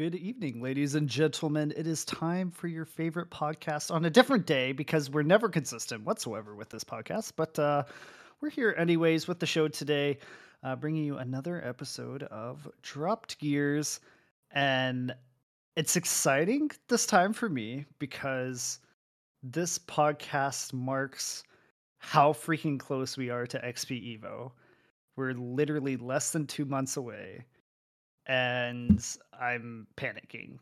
Good evening, ladies and gentlemen. It is time for your favorite podcast on a different day because we're never consistent whatsoever with this podcast. But uh, we're here anyways with the show today, uh, bringing you another episode of Dropped Gears. And it's exciting this time for me because this podcast marks how freaking close we are to XP Evo. We're literally less than two months away and I'm panicking.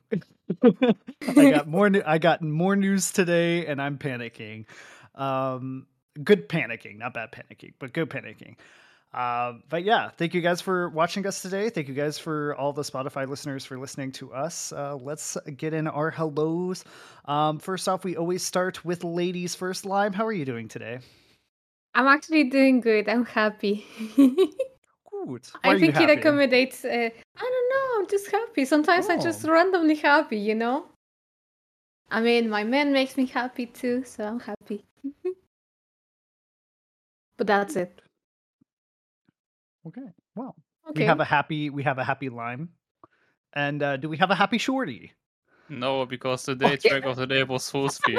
I got more. I got more news today, and I'm panicking. Um, good panicking, not bad panicking, but good panicking. Uh, but yeah, thank you guys for watching us today. Thank you guys for all the Spotify listeners for listening to us. Uh, let's get in our hellos. Um, first off, we always start with ladies first. Lime, how are you doing today? I'm actually doing good. I'm happy. Good. Why I think it accommodates. Uh, I don't know. I'm just happy. Sometimes oh. I'm just oh. randomly happy, you know. I mean, my man makes me happy too, so I'm happy. but that's it. Okay. Well, okay. we have a happy. We have a happy lime, and uh, do we have a happy shorty? No, because the day track of the day was full speed.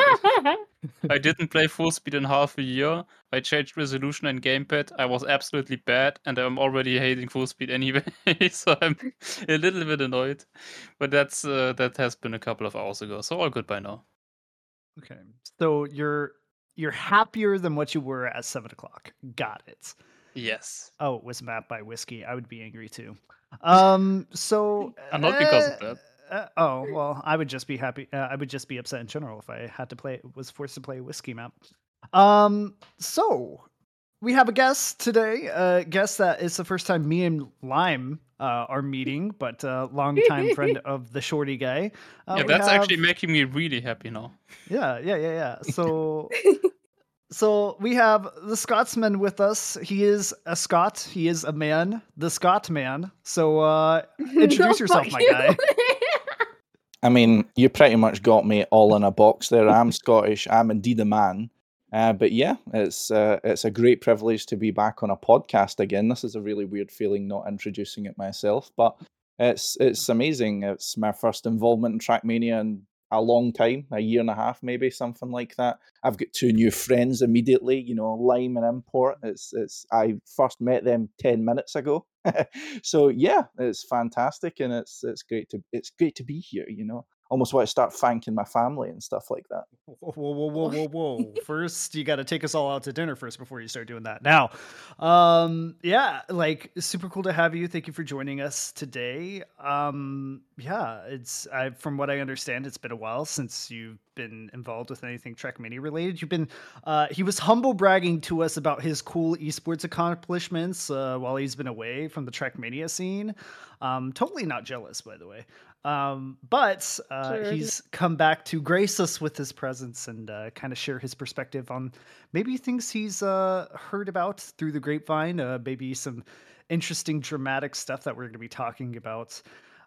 I didn't play full speed in half a year. I changed resolution and gamepad. I was absolutely bad, and I'm already hating full speed anyway. so I'm a little bit annoyed. But that's uh, that has been a couple of hours ago. So all good by now. Okay, so you're you're happier than what you were at seven o'clock. Got it. Yes. Oh, it was mapped by whiskey. I would be angry too. Um. So. and not because of that. Uh, oh well, I would just be happy. Uh, I would just be upset in general if I had to play. Was forced to play a whiskey map. Um. So we have a guest today. A guest that is the first time me and Lime uh, are meeting, but a uh, longtime friend of the Shorty guy. Uh, yeah, that's have... actually making me really happy now. Yeah, yeah, yeah, yeah. So. So we have the Scotsman with us. He is a Scot. He is a man, the Scot man. So uh introduce yourself, my you. guy. I mean, you pretty much got me all in a box there. I'm Scottish. I'm indeed a man. Uh, but yeah, it's uh, it's a great privilege to be back on a podcast again. This is a really weird feeling not introducing it myself, but it's it's amazing. It's my first involvement in Trackmania in a long time, a year and a half, maybe something like that. I've got two new friends immediately, you know, Lime and Import. It's it's I first met them ten minutes ago, so yeah, it's fantastic and it's it's great to it's great to be here. You know, almost want to start thanking my family and stuff like that. Whoa, whoa, whoa, whoa, whoa, whoa! first, you got to take us all out to dinner first before you start doing that. Now, um, yeah, like super cool to have you. Thank you for joining us today. Um, yeah, it's I, from what I understand, it's been a while since you've been involved with anything Trackmania related. You've been, uh, he was humble bragging to us about his cool esports accomplishments uh, while he's been away from the Trackmania scene. Um, totally not jealous, by the way. Um, but uh, sure. he's come back to grace us with his presence and uh, kind of share his perspective on maybe things he's uh, heard about through the grapevine, uh, maybe some interesting dramatic stuff that we're going to be talking about.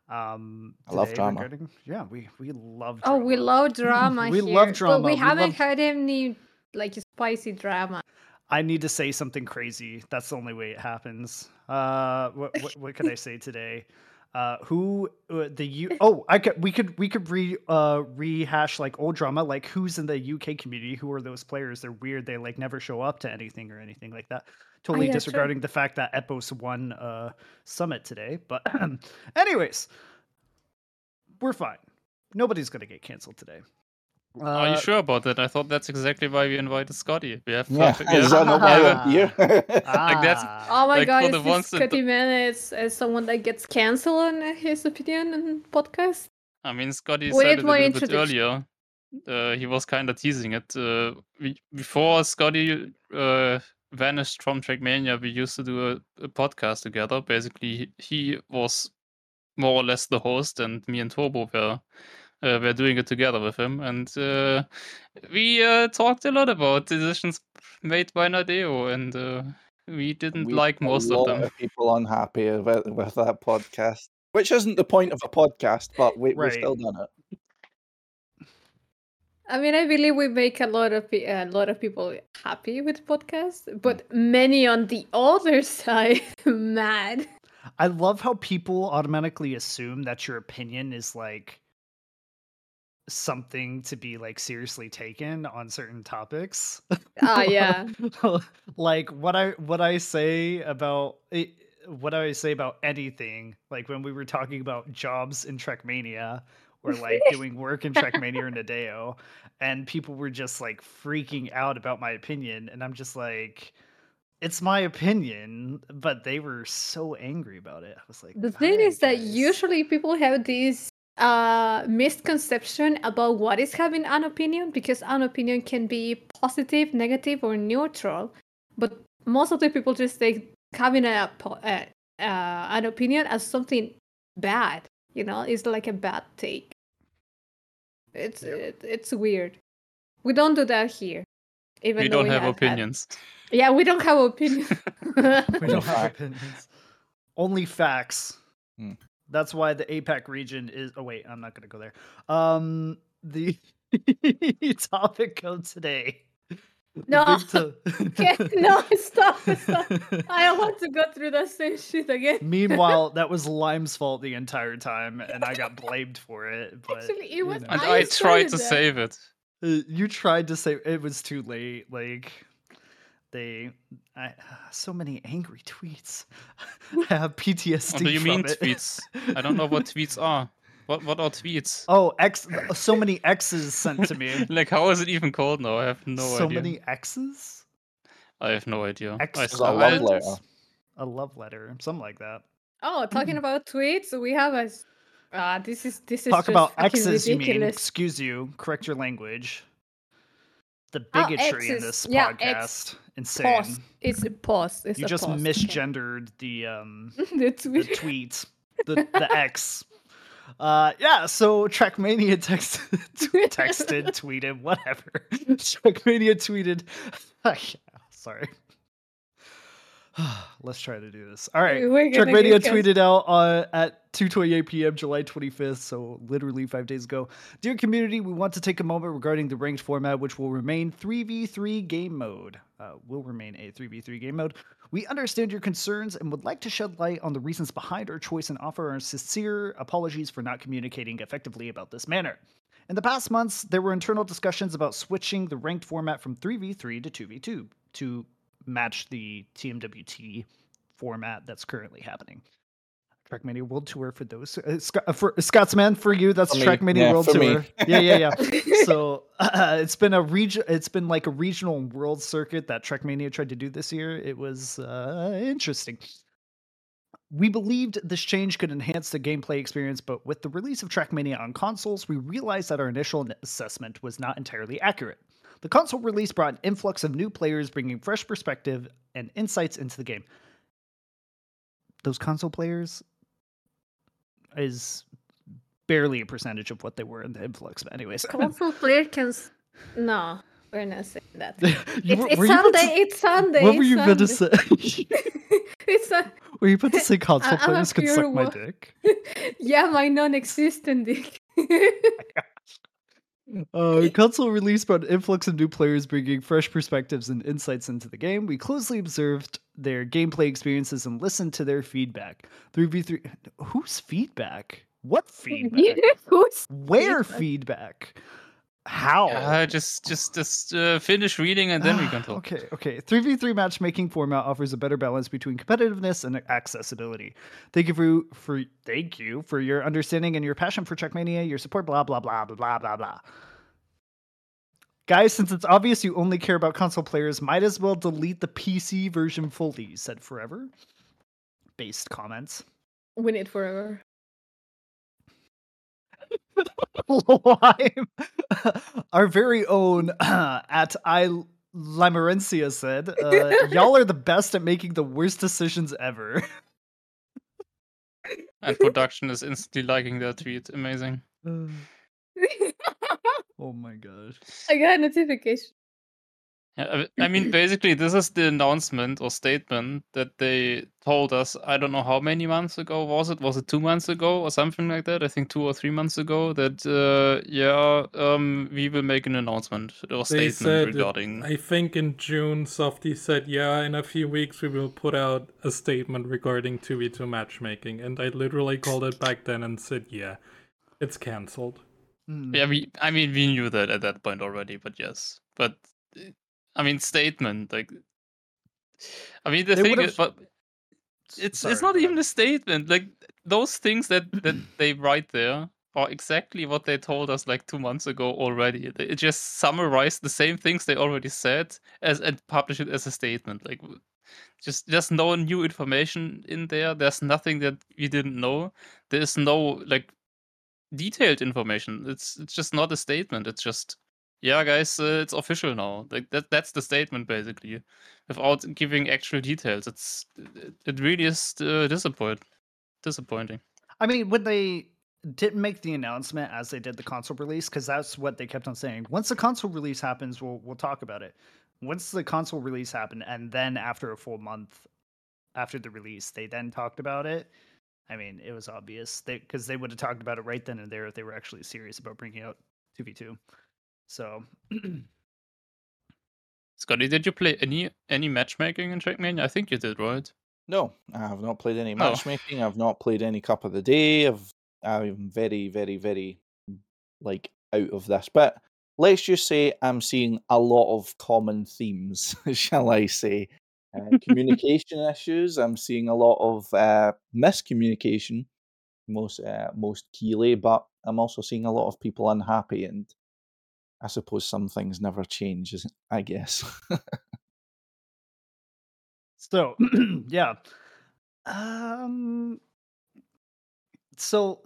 Um, I love drama. Regarding, yeah, we we love. Drama. Oh, we love drama. we here, love drama. But we, we haven't love... heard any like spicy drama. I need to say something crazy. That's the only way it happens. Uh, what what, what could I say today? Uh, who uh, the U oh I could we could we could re uh rehash like old drama like who's in the UK community? Who are those players? They're weird. They like never show up to anything or anything like that. Totally oh, yeah, disregarding true. the fact that Epos won uh summit today but anyways we're fine. Nobody's gonna get canceled today uh, Are you uh, sure about that? I thought that's exactly why we invited Scotty. We have, yeah, we have, that not here? like that's, oh my like god, is this Scotty that... man is, is someone that gets cancelled on his opinion in podcast? I mean, Scotty Wait, said it a little bit earlier. Uh, he was kind of teasing it. Uh, we, before Scotty uh, vanished from Trackmania, we used to do a, a podcast together. Basically, he was more or less the host, and me and Turbo were uh, we're doing it together with him, and uh, we uh, talked a lot about decisions made by Nadeo, and uh, we didn't we like most of them. Of people unhappy with, with that podcast, which isn't the point of a podcast, but we, right. we've still done it. I mean, I believe we make a lot of a lot of people happy with podcasts, but many on the other side mad. I love how people automatically assume that your opinion is like something to be like seriously taken on certain topics. Ah, yeah. like what I what I say about it, what I say about anything, like when we were talking about jobs in Trackmania or like doing work in Trackmania and Nadeo, and people were just like freaking out about my opinion, and I'm just like, it's my opinion, but they were so angry about it. I was like, the thing is that usually people have this uh misconception about what is having an opinion because an opinion can be positive, negative, or neutral. But most of the people just take having a, uh, an opinion as something bad. You know, it's like a bad take. It's yep. it, it's weird. We don't do that here. Even we don't we have, have opinions. Had... Yeah, we don't have opinions. we don't have opinions. Only facts. Hmm. That's why the APAC region is. Oh wait, I'm not going to go there. Um, the topic of today. No, to... no, stop, stop. I don't want to go through the same shit again. Meanwhile, that was Lime's fault the entire time, and I got blamed for it. But, Actually, it was. You know. And I, I tried to that. save it. Uh, you tried to save. It was too late. Like they I, so many angry tweets. I have PTSD. What do you mean it. tweets? I don't know what tweets are. What what are tweets? Oh, X. So many X's sent to me. like, how is it even called now? I have no so idea. So many X's. I have no idea. X I a love letter. A love letter, something like that. Oh, talking about tweets, we have a. Uh, this is this is talk about X's. Ridiculous. You mean? Excuse you. Correct your language the bigotry oh, in this yeah, podcast. Insane. Pause. It's a pause. It's you a just pause. misgendered the um the tweet, the, tweet, the, the X. Uh, yeah, so Trackmania text, texted, tweeted, whatever. Trackmania tweeted. sorry. Let's try to do this. All right. Trackmania tweeted out uh, at 2:28 p.m. July 25th, so literally five days ago. Dear community, we want to take a moment regarding the ranked format, which will remain 3v3 game mode. Uh, will remain a 3v3 game mode. We understand your concerns and would like to shed light on the reasons behind our choice and offer our sincere apologies for not communicating effectively about this manner. In the past months, there were internal discussions about switching the ranked format from 3v3 to 2v2 to match the TMWT format that's currently happening. Trackmania World Tour for those uh, Scott, uh, for Scotsman for you. That's Trackmania yeah, World Tour. Me. Yeah, yeah, yeah. so uh, it's been a region. It's been like a regional world circuit that Trackmania tried to do this year. It was uh, interesting. We believed this change could enhance the gameplay experience, but with the release of Trackmania on consoles, we realized that our initial assessment was not entirely accurate. The console release brought an influx of new players, bringing fresh perspective and insights into the game. Those console players is barely a percentage of what they were in the influx. But anyways, console player can no. We're not saying that. it's, it's Sunday. To, it's Sunday. What were you going to say? it's a, were you about to say console I, players can suck my dick? yeah, my non-existent dick. Uh, console release brought an influx of new players, bringing fresh perspectives and insights into the game. We closely observed their gameplay experiences and listened to their feedback. 3v3. Whose feedback? What feedback? Who's Where feedback? How? Uh, just just just uh, finish reading and then we can talk. Okay, okay. 3v3 matchmaking format offers a better balance between competitiveness and accessibility. Thank you for for thank you for your understanding and your passion for Trackmania, your support, blah blah blah blah blah blah blah. Guys, since it's obvious you only care about console players, might as well delete the PC version fully, said Forever. Based comments. Win it forever. Lime, our very own uh, at I Limerencia said, uh, "Y'all are the best at making the worst decisions ever." and production is instantly liking that tweet. Amazing. oh my gosh! I got a notification. Yeah, I mean, basically, this is the announcement or statement that they told us. I don't know how many months ago was it? Was it two months ago or something like that? I think two or three months ago. That uh, yeah, um, we will make an announcement or they statement regarding. I think in June, Softy said, "Yeah, in a few weeks we will put out a statement regarding two v two matchmaking." And I literally called it back then and said, "Yeah, it's cancelled." Mm. Yeah, we. I mean, we knew that at that point already, but yes, but I mean, statement. Like, I mean, the they thing is, but it's Sorry, it's not even a statement. Like those things that that they write there are exactly what they told us like two months ago already. It just summarized the same things they already said as and publish it as a statement. Like, just there's no new information in there. There's nothing that we didn't know. There's no like detailed information. It's it's just not a statement. It's just yeah, guys, uh, it's official now. Like that that's the statement basically, without giving actual details. It's it, it really is uh, disappoint disappointing. I mean, when they didn't make the announcement as they did the console release, because that's what they kept on saying. Once the console release happens, we'll we'll talk about it. Once the console release happened, and then after a full month after the release, they then talked about it. I mean, it was obvious because they, they would have talked about it right then and there if they were actually serious about bringing out 2v2. So, Scotty, did you play any any matchmaking in Trackmania? I think you did, right? No, I have not played any oh. matchmaking. Oh. I've not played any Cup of the Day. I've I'm very, very, very like out of this. But let's just say I'm seeing a lot of common themes, shall I say? Uh, communication issues. I'm seeing a lot of uh, miscommunication, most uh, most keyly, but I'm also seeing a lot of people unhappy, and I suppose some things never change, I guess. so, yeah. Um, so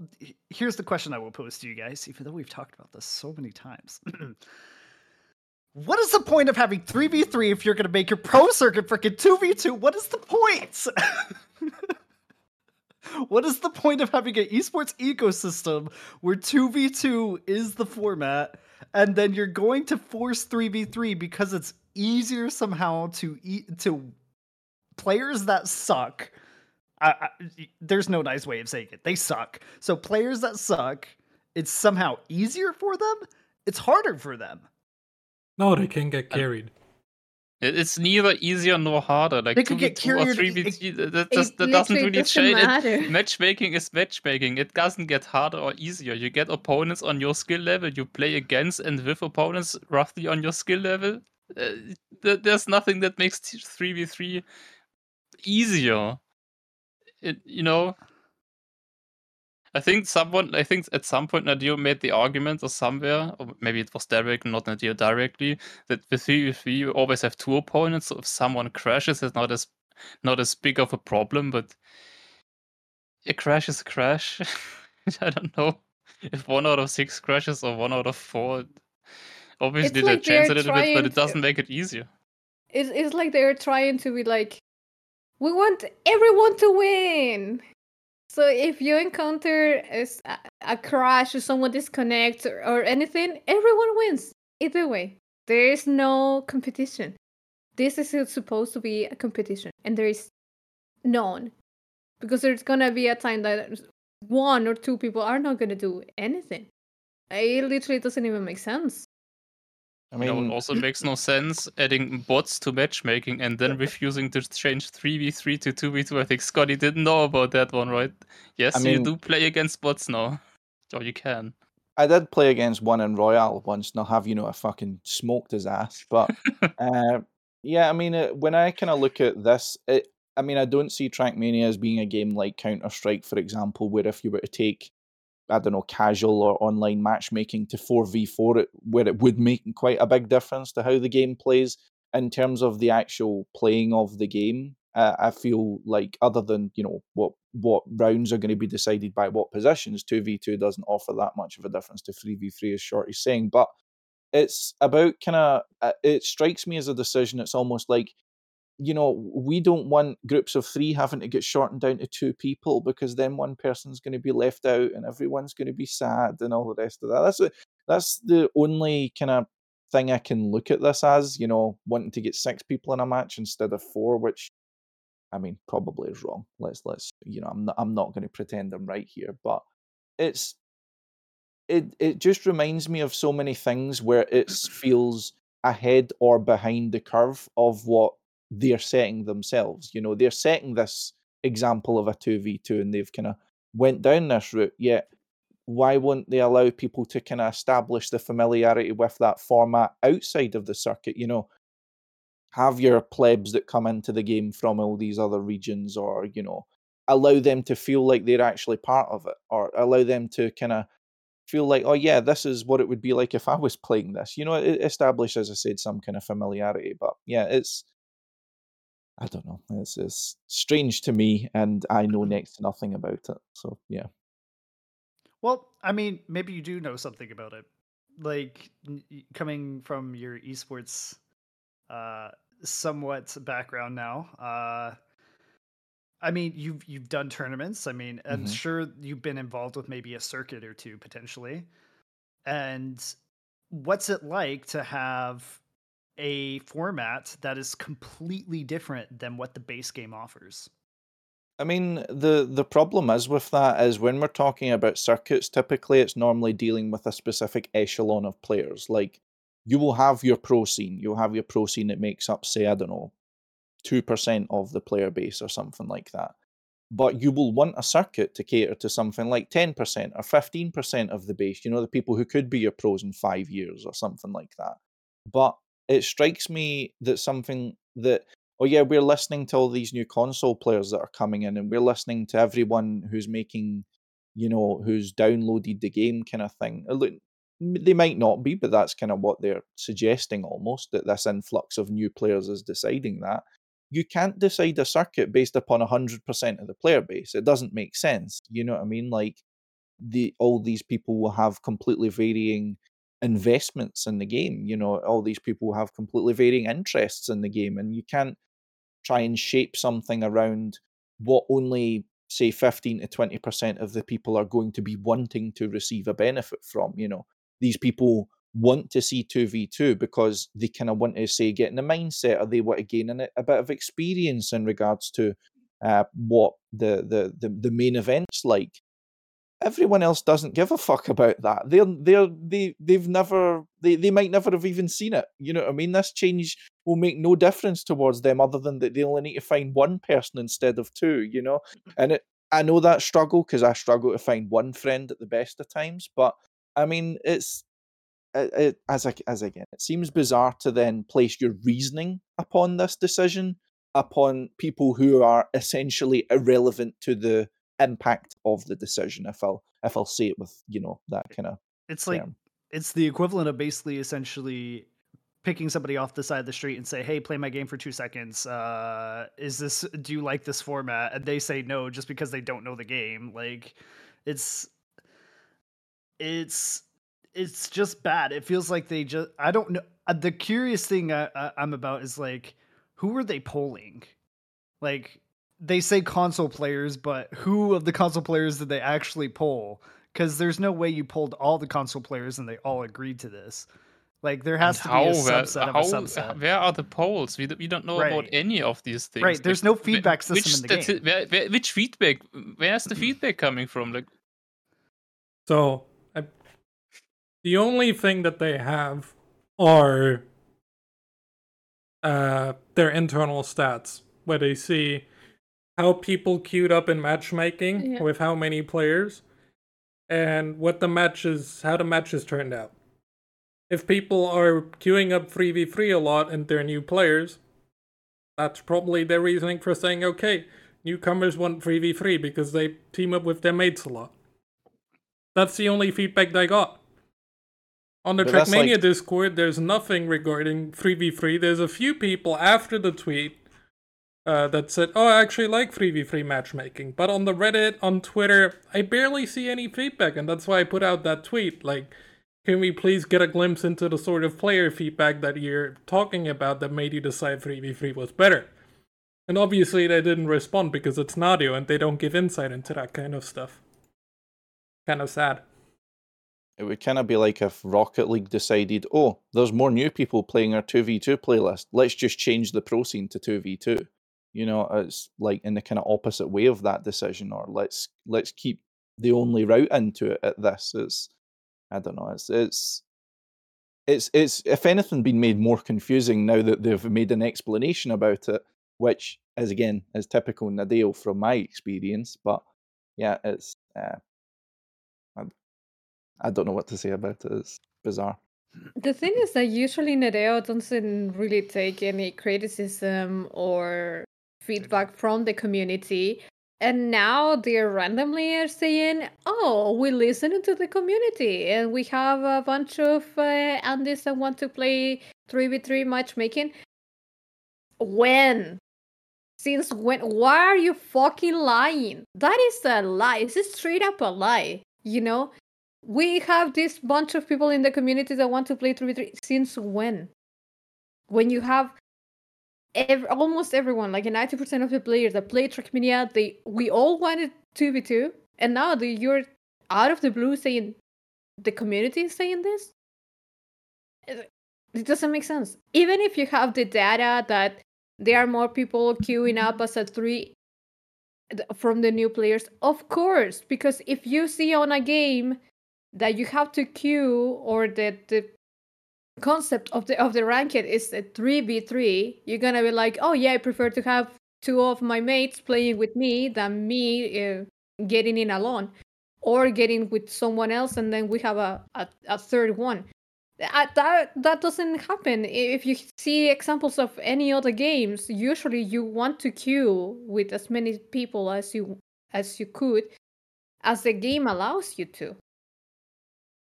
here's the question I will pose to you guys, even though we've talked about this so many times. what is the point of having 3v3 if you're going to make your pro circuit freaking 2v2? What is the point? what is the point of having an esports ecosystem where 2v2 is the format and then you're going to force 3v3 because it's easier somehow to eat to players that suck I, I, there's no nice way of saying it. They suck. So players that suck it's somehow easier for them it's harder for them. No they can get carried it's neither easier nor harder. Like two v two or three v three, that, just, that doesn't really change. It, matchmaking is matchmaking. It doesn't get harder or easier. You get opponents on your skill level. You play against and with opponents roughly on your skill level. Uh, there's nothing that makes three v three easier. It, you know, I think someone, I think at some point Nadeo made the argument or somewhere, or maybe it was Derek, not Nadeo directly, that with 3 you always have two opponents. So if someone crashes, it's not as not as big of a problem, but a crash is a crash. I don't know if one out of six crashes or one out of four. Obviously, like they change a little bit, but it doesn't make it easier. It's, it's like they're trying to be like, we want everyone to win. So if you encounter a, a crash or someone disconnects or, or anything, everyone wins. Either way, there is no competition. This is supposed to be a competition, and there is none. Because there's gonna be a time that one or two people are not gonna do anything. It literally doesn't even make sense. I mean, you know, it also makes no sense adding bots to matchmaking and then refusing to change 3v3 to 2v2. I think Scotty didn't know about that one, right? Yes, I mean, you do play against bots now. Or you can. I did play against one in Royale once, and I'll have you know I fucking smoked his ass. But uh, yeah, I mean, when I kind of look at this, it, I mean, I don't see Trackmania as being a game like Counter Strike, for example, where if you were to take I don't know, casual or online matchmaking to 4v4, it, where it would make quite a big difference to how the game plays in terms of the actual playing of the game. Uh, I feel like other than you know what what rounds are going to be decided by what positions, two v two doesn't offer that much of a difference to three v three, as Shorty's saying. But it's about kind of uh, it strikes me as a decision. It's almost like you know, we don't want groups of three having to get shortened down to two people because then one person's going to be left out and everyone's going to be sad and all the rest of that. That's a, that's the only kind of thing I can look at this as, you know, wanting to get six people in a match instead of four, which I mean probably is wrong. Let's let's you know, I'm not I'm not going to pretend I'm right here, but it's it it just reminds me of so many things where it feels ahead or behind the curve of what they're setting themselves. You know, they're setting this example of a 2v2 and they've kind of went down this route, yet why won't they allow people to kind of establish the familiarity with that format outside of the circuit? You know, have your plebs that come into the game from all these other regions, or you know, allow them to feel like they're actually part of it, or allow them to kind of feel like, oh yeah, this is what it would be like if I was playing this. You know, it establishes, as I said, some kind of familiarity. But yeah, it's I don't know. It's, it's strange to me, and I know next to nothing about it. So yeah. Well, I mean, maybe you do know something about it. Like coming from your esports uh somewhat background now. Uh I mean, you've you've done tournaments. I mean, I'm mm-hmm. sure you've been involved with maybe a circuit or two potentially. And what's it like to have a format that is completely different than what the base game offers? I mean, the the problem is with that is when we're talking about circuits, typically it's normally dealing with a specific echelon of players. Like you will have your pro scene, you'll have your pro scene that makes up, say, I don't know, two percent of the player base or something like that. But you will want a circuit to cater to something like ten percent or fifteen percent of the base. You know, the people who could be your pros in five years or something like that. But it strikes me that something that oh yeah, we're listening to all these new console players that are coming in, and we're listening to everyone who's making, you know, who's downloaded the game, kind of thing. Uh, they might not be, but that's kind of what they're suggesting almost that this influx of new players is deciding that. You can't decide a circuit based upon 100% of the player base. It doesn't make sense. You know what I mean? Like, the all these people will have completely varying investments in the game. You know, all these people have completely varying interests in the game, and you can't try and shape something around what only say 15 to 20% of the people are going to be wanting to receive a benefit from you know these people want to see 2v2 because they kind of want to say get in the mindset or they want to gain a, a bit of experience in regards to uh, what the, the the the main events like everyone else doesn't give a fuck about that. They're they're they they've never they, they might never have even seen it. You know what I mean? This change will make no difference towards them other than that they only need to find one person instead of two, you know? And it I know that struggle because I struggle to find one friend at the best of times, but I mean it's it, it, as I, as again, it seems bizarre to then place your reasoning upon this decision upon people who are essentially irrelevant to the impact of the decision if I'll if I'll say it with you know that kind of it's like it's the equivalent of basically essentially picking somebody off the side of the street and say hey play my game for two seconds uh is this do you like this format? And they say no just because they don't know the game like it's it's it's just bad. It feels like they just i don't know uh, the curious thing I, I, i'm about is like who are they polling? Like they say console players, but who of the console players did they actually poll? Because there's no way you pulled all the console players and they all agreed to this. Like there has and to how, be a subset how, of a subset. Where are the polls? We, we don't know right. about any of these things. Right. There's like, no feedback system which, in the game. Where, where, which feedback? Where's the feedback coming from? Like, so I, the only thing that they have are uh, their internal stats, where they see how people queued up in matchmaking yeah. with how many players and what the matches how the matches turned out. If people are queuing up 3v3 a lot and they're new players, that's probably their reasoning for saying okay, newcomers want 3v3 because they team up with their mates a lot. That's the only feedback they got. On the but Trackmania like... Discord, there's nothing regarding 3v3. There's a few people after the tweet uh, that said, "Oh, I actually like 3v3 matchmaking." But on the Reddit, on Twitter, I barely see any feedback, and that's why I put out that tweet. Like, can we please get a glimpse into the sort of player feedback that you're talking about that made you decide 3v3 was better? And obviously, they didn't respond because it's Nadeo and they don't give insight into that kind of stuff. Kind of sad. it would kind of be like if Rocket League decided, oh, there's more new people playing our 2v2 playlist. Let's just change the pro scene to 2v2. You know, it's like in the kind of opposite way of that decision, or let's let's keep the only route into it at this. It's I don't know, it's it's it's it's if anything been made more confusing now that they've made an explanation about it, which is again is typical Nadeo from my experience. But yeah, it's uh, I, I don't know what to say about it. It's bizarre. The thing is that usually Nadeo doesn't really take any criticism or feedback from the community. And now they randomly are saying, "Oh, we listen to the community, and we have a bunch of uh, Andys that want to play three v three matchmaking." When? Since when? Why are you fucking lying? That is a lie. It's straight up a lie. You know, we have this bunch of people in the community that want to play three v three. Since when? When you have every, almost everyone, like 90% of the players that play Trackmania, they we all wanted 2v2, and now the, you're out of the blue saying the community is saying this? It doesn't make sense. Even if you have the data that there are more people queuing up as a three from the new players, of course, because if you see on a game that you have to queue or that the concept of the of the ranked is a 3v3 you're gonna be like oh yeah i prefer to have two of my mates playing with me than me uh, getting in alone or getting with someone else and then we have a, a, a third one. That, that that doesn't happen. If you see examples of any other games usually you want to queue with as many people as you as you could as the game allows you to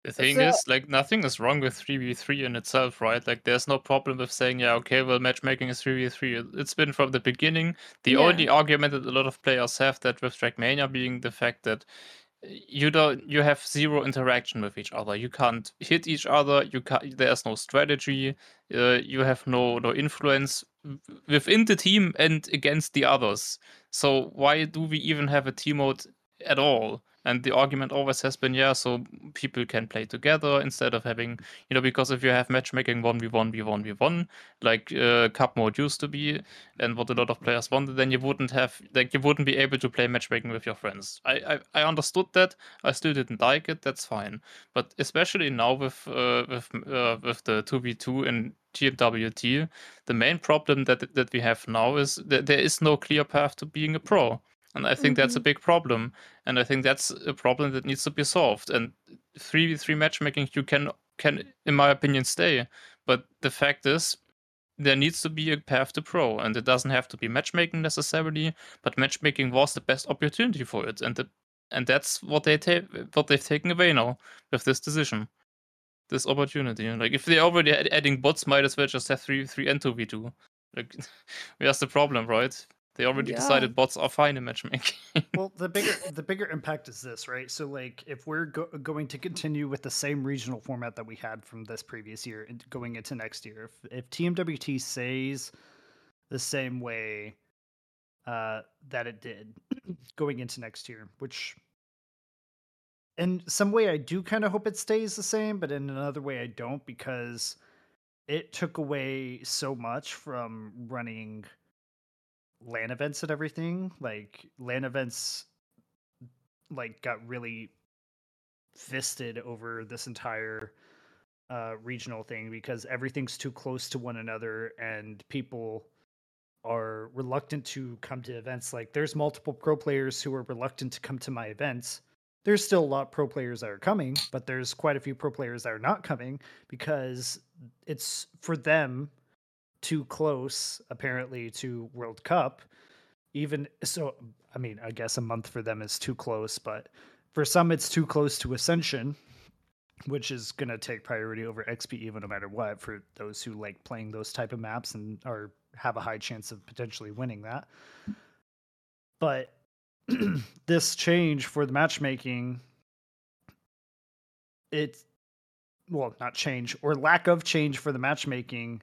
the thing so, is, like, nothing is wrong with 3v3 in itself, right? Like, there's no problem with saying, yeah, okay, well, matchmaking is 3v3. It's been from the beginning. The yeah. only argument that a lot of players have that with Trackmania being the fact that you don't you have zero interaction with each other you can't hit each other you can't there's no strategy uh, you have no no influence within the team and against the others so why do we even have a team mode at all and the argument always has been, yeah, so people can play together instead of having, you know, because if you have matchmaking 1v1, v1, v1, like uh, Cup mode used to be, and what a lot of players wanted, then you wouldn't have, like, you wouldn't be able to play matchmaking with your friends. I, I, I understood that. I still didn't like it. That's fine. But especially now with uh, with uh, with the 2v2 and TMWT, the main problem that that we have now is that there is no clear path to being a pro. And I think mm-hmm. that's a mm-hmm. big problem. And I think that's a problem that needs to be solved. And 3v3 matchmaking, you can, can, in my opinion, stay. But the fact is, there needs to be a path to pro. And it doesn't have to be matchmaking necessarily, but matchmaking was the best opportunity for it. And the, and that's what they ta- what they've taken away now with this decision. This opportunity. Like if they're already adding bots, might as well just have 3 3 and 2v2. Like where's the problem, right? They already yeah. decided bots are fine in matchmaking. well, the bigger the bigger impact is this, right? So, like, if we're go- going to continue with the same regional format that we had from this previous year and going into next year, if, if TMWT stays the same way uh, that it did going into next year, which in some way I do kind of hope it stays the same, but in another way I don't because it took away so much from running LAN events and everything. Like LAN events like got really fisted over this entire uh, regional thing because everything's too close to one another and people are reluctant to come to events like there's multiple pro players who are reluctant to come to my events there's still a lot of pro players that are coming but there's quite a few pro players that are not coming because it's for them too close apparently to World Cup. Even so, I mean, I guess a month for them is too close, but for some it's too close to Ascension, which is going to take priority over XP Evo no matter what for those who like playing those type of maps and are have a high chance of potentially winning that. But this change for the matchmaking it's well, not change or lack of change for the matchmaking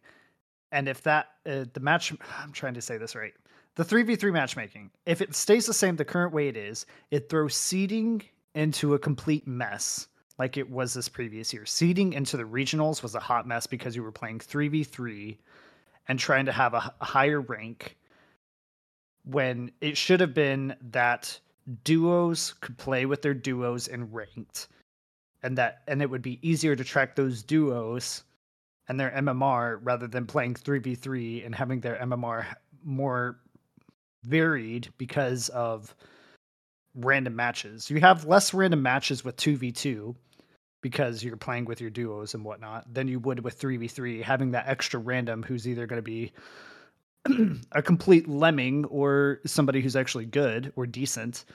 and if that uh, the match, I'm trying to say this right. The three v three matchmaking, if it stays the same the current way it is, it throws seeding into a complete mess. like it was this previous year. Seeding into the regionals was a hot mess because you were playing 3v3 and trying to have a, a higher rank when it should have been that duos could play with their duos in ranked and that and it would be easier to track those duos and their MMR rather than playing 3v3 and having their MMR more varied because of random matches. You have less random matches with 2v2 because you're playing with your duos and whatnot than you would with 3v3, having that extra random who's either going to be a complete lemming or somebody who's actually good or decent.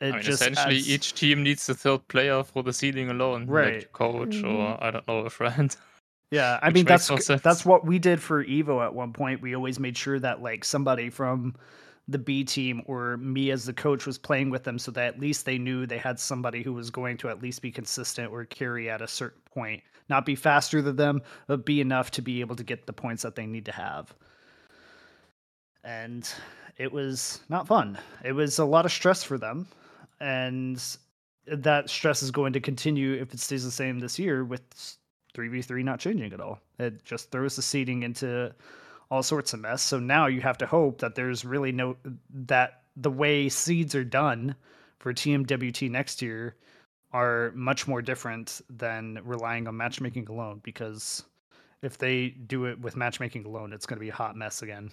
It I mean, essentially, adds... each team needs a third player for the seeding alone, right? Like coach mm-hmm. or I don't know, a friend. Yeah, I mean that's that's what we did for Evo at one point. We always made sure that like somebody from the B team or me as the coach was playing with them so that at least they knew they had somebody who was going to at least be consistent or carry at a certain point. Not be faster than them, but be enough to be able to get the points that they need to have. And it was not fun. It was a lot of stress for them. And that stress is going to continue if it stays the same this year with 3v3 not changing at all. It just throws the seeding into all sorts of mess. So now you have to hope that there's really no that the way seeds are done for TMWT next year are much more different than relying on matchmaking alone because if they do it with matchmaking alone, it's going to be a hot mess again.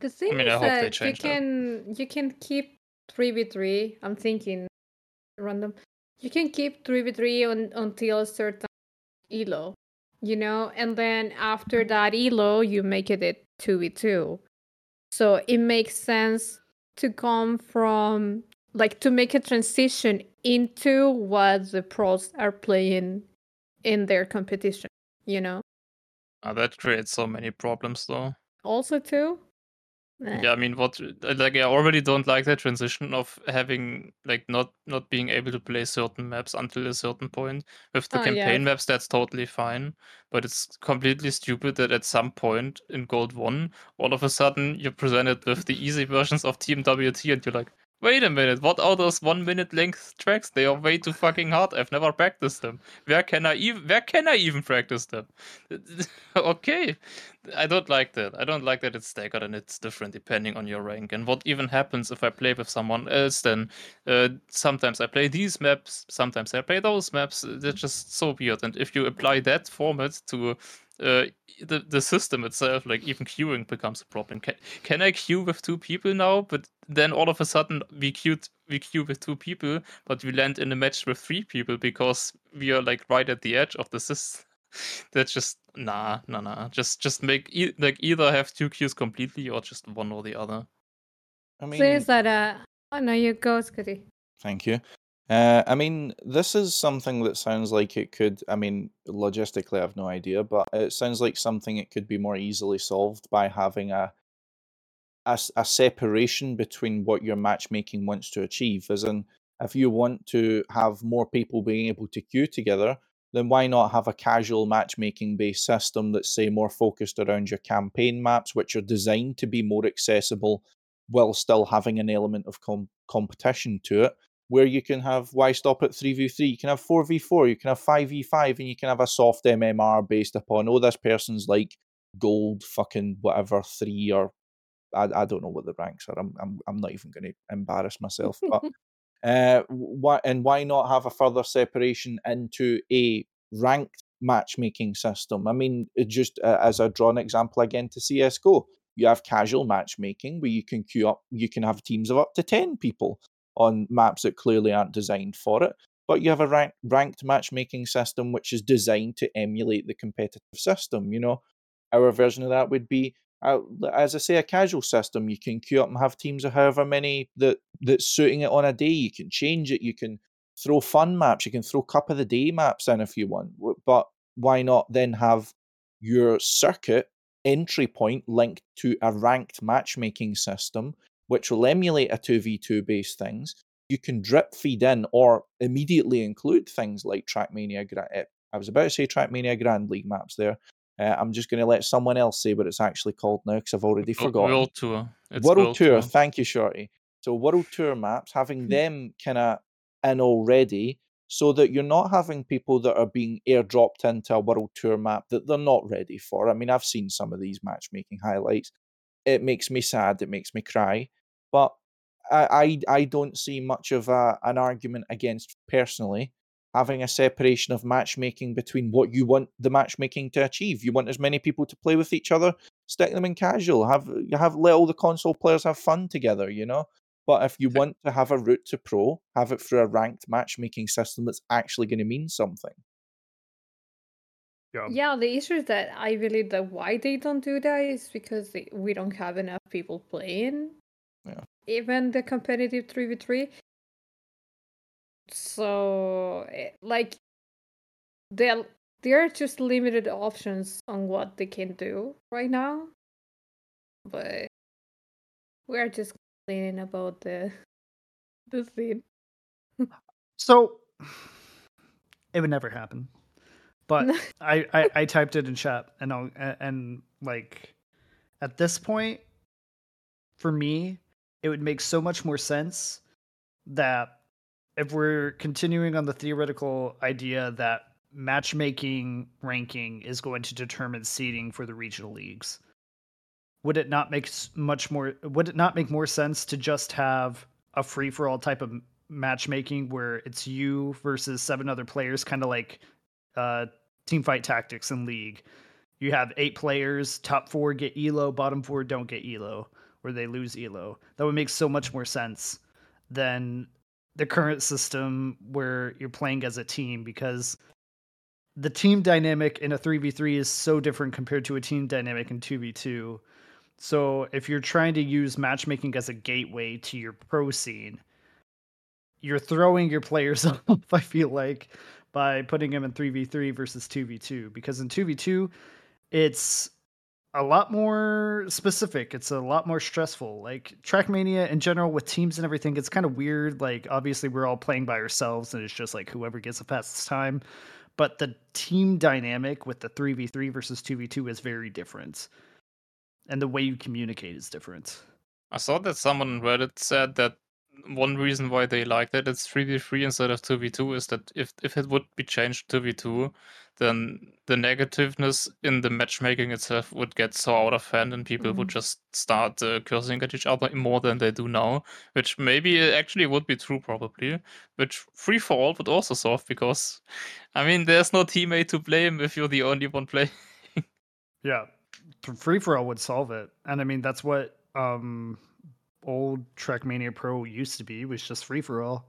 The thing I mean, is that you can that. you can keep three v three. I'm thinking random. You can keep three v three on until a certain elo, you know, and then after mm-hmm. that elo, you make it a 2v2. So it makes sense to come from like to make a transition into what the pros are playing in their competition, you know? Oh, that creates so many problems though. Also too? Yeah, I mean, what uh, like I already don't like that transition of having like not not being able to play certain maps until a certain point. With the Oh, campaign yeah. maps, that's totally fine, but it's completely stupid that at some point in Gold One, all of a sudden you're presented with the easy versions of TMWT, and you're like, Wait a minute, what are those one minute length tracks? They are way too fucking hard. I've never practiced them. Where can I even where can I even practice them? okay. I don't like that. I don't like that it's staggered and it's different depending on your rank. And what even happens if I play with someone else, then uh, sometimes I play these maps, sometimes I play those maps. They're just so weird. And if you apply that format to uh, the the system itself, like even queuing becomes a problem. Can, can I queue with two people now? But then all of a sudden we queue we queue with two people, but we land in a match with three people because we are like right at the edge of the system. That's just nah, nah, nah. Just just make e- like either have two queues completely or just one or the other. I mean, so is that uh? Oh no, you go, Scotty. Thank you. Uh, I mean, this is something that sounds like it could. I mean, logistically, I have no idea, but it sounds like something it could be more easily solved by having a a, a separation between what your matchmaking wants to achieve. As in, if you want to have more people being able to queue together, then why not have a casual matchmaking based system that's say more focused around your campaign maps, which are designed to be more accessible while still having an element of com- competition to it where you can have why stop at 3v3 you can have 4v4 you can have 5v5 and you can have a soft mmr based upon oh this person's like gold fucking whatever three or i, I don't know what the ranks are i'm, I'm, I'm not even going to embarrass myself but uh why and why not have a further separation into a ranked matchmaking system? I mean just uh, as a drawn example again to csgo you have casual matchmaking where you can queue up you can have teams of up to 10 people on maps that clearly aren't designed for it. But you have a rank, ranked matchmaking system which is designed to emulate the competitive system. You know, our version of that would be, uh, as I say, a casual system. You can queue up and have teams of however many that that's suiting it on a day. You can change it. You can throw fun maps. You can throw cup of the day maps in if you want. But why not then have your circuit entry point linked to a ranked matchmaking system which will emulate a 2v2 based things. You can drip feed in or immediately include things like Trackmania. Eh, I was about to say Trackmania Grand League maps there. Uh, I'm just going to let someone else say what it's actually called now because I've already forgotten. World Tour. It's World, World Tour. Tour. Thank you, Shorty. So World Tour maps, having hmm. them kind of in already so that you're not having people that are being airdropped into a world tour map that they're not ready for. I mean, I've seen some of these matchmaking highlights. It makes me sad, it makes me cry, but I I, I don't see much of a, an argument against personally having a separation of matchmaking between what you want the matchmaking to achieve. You want as many people to play with each other, stick them in casual. Have you have let all the console players have fun together, you know? But if you want to have a route to pro, have it through a ranked matchmaking system that's actually going to mean something. Yeah. yeah, the issue is that I believe that why they don't do that is because they, we don't have enough people playing. Yeah. Even the competitive 3v3. So, eh, like, there there are just limited options on what they can do right now. But we're just complaining about the the scene. so it would never happen. But I, I I typed it in chat and I'll, and like at this point for me it would make so much more sense that if we're continuing on the theoretical idea that matchmaking ranking is going to determine seeding for the regional leagues would it not make much more would it not make more sense to just have a free for all type of matchmaking where it's you versus seven other players kind of like uh team fight tactics in league. You have eight players top four get elo bottom four don't get elo or they lose elo. That would make so much more sense than the current system where you're playing as a team because the team dynamic in a 3v3 is so different compared to a team dynamic in 2v2 so if you're trying to use matchmaking as a gateway to your pro scene, you're throwing your players off, I feel like, by putting them in 3v3 versus 2v2. Because in 2v2, it's a lot more specific. It's a lot more stressful. Like Trackmania in general with teams and everything, it's kind of weird. Like obviously we're all playing by ourselves and it's just like whoever gets the fastest time. But the team dynamic with the 3v3 versus 2v2 is very different and the way you communicate is different. I saw that someone on Reddit said that one reason why they like that it's 3v3 instead of 2v2 is that if, if it would be changed to v2, then the negativeness in the matchmaking itself would get so out of hand and people mm-hmm. would just start uh, cursing at each other more than they do now, which maybe actually would be true probably, which free for all would also solve because, I mean, there's no teammate to blame if you're the only one playing. yeah, free for all would solve it, and I mean that's what um old Trackmania Pro used to be was just free for all.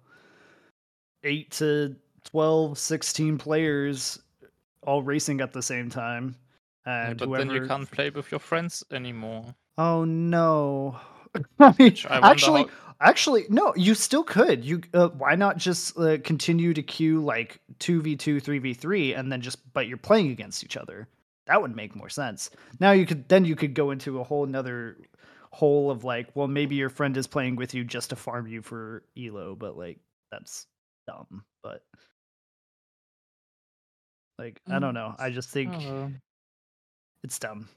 Eight to 12, 16 players all racing at the same time. And yeah, but whoever... then you can't play with your friends anymore. Oh no. I mean, I actually, how... actually, no. You still could. You uh, why not just uh, continue to queue like two v two, three v three, and then just but you're playing against each other. That would make more sense. Now you could then you could go into a whole another hole of like, well, maybe your friend is playing with you just to farm you for elo, but like that's dumb. But like I don't know. I just think oh. it's dumb.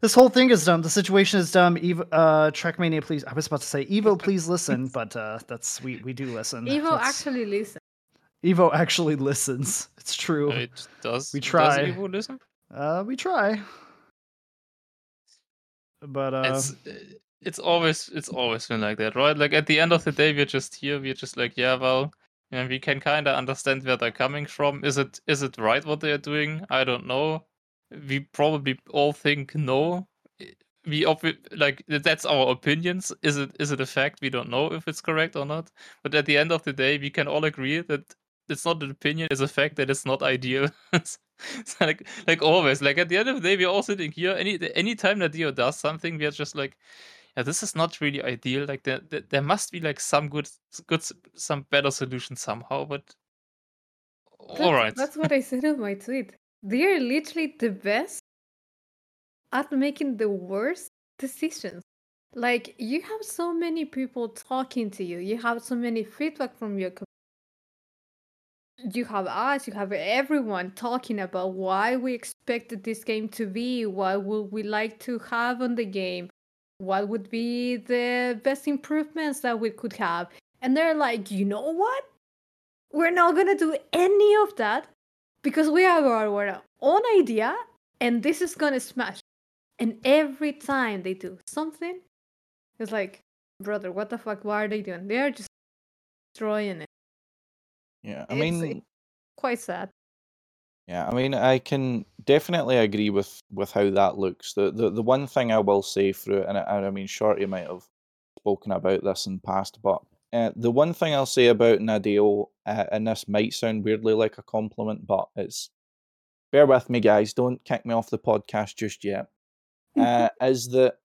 This whole thing is dumb. The situation is dumb. Evo, uh, Trackmania, please. I was about to say Evo, please listen, but uh, that's we we do listen. Evo that's, actually listens. Evo actually listens. It's true. It does. We try. Does Evo listen? Uh, we try. But uh, it's it's always it's always been like that, right? Like at the end of the day, we're just here. We're just like, yeah, well, and we can kind of understand where they're coming from. Is it is it right what they're doing? I don't know. We probably all think no. We obvi- like that's our opinions. Is it is it a fact? We don't know if it's correct or not. But at the end of the day, we can all agree that it's not an opinion. It's a fact that it's not ideal. like like always. Like at the end of the day, we're all sitting here. Any any time that Dio does something, we're just like, yeah, this is not really ideal. Like there, there, there must be like some good good some better solution somehow. But all right, that's, That's what I said in my tweet. They are literally the best at making the worst decisions. Like you have so many people talking to you. You have so many feedback from your you have us, you have everyone talking about why we expected this game to be, what would we like to have on the game, what would be the best improvements that we could have. And they're like, you know what? we're not gonna do any of that because we have our, own idea and this is gonna smash. And every time they do something, it's like, brother, what the fuck? Why are they doing? They are just destroying it. Yeah, I mean, it's quite sad. Yeah, I mean, I can definitely agree with with how that looks. The the, the one thing I will say through it, and I, I mean, Shorty might have spoken about this in past, but uh, the one thing I'll say about Nadeo, uh, and this might sound weirdly like a compliment, but it's bear with me, guys. Don't kick me off the podcast just yet. Uh, is that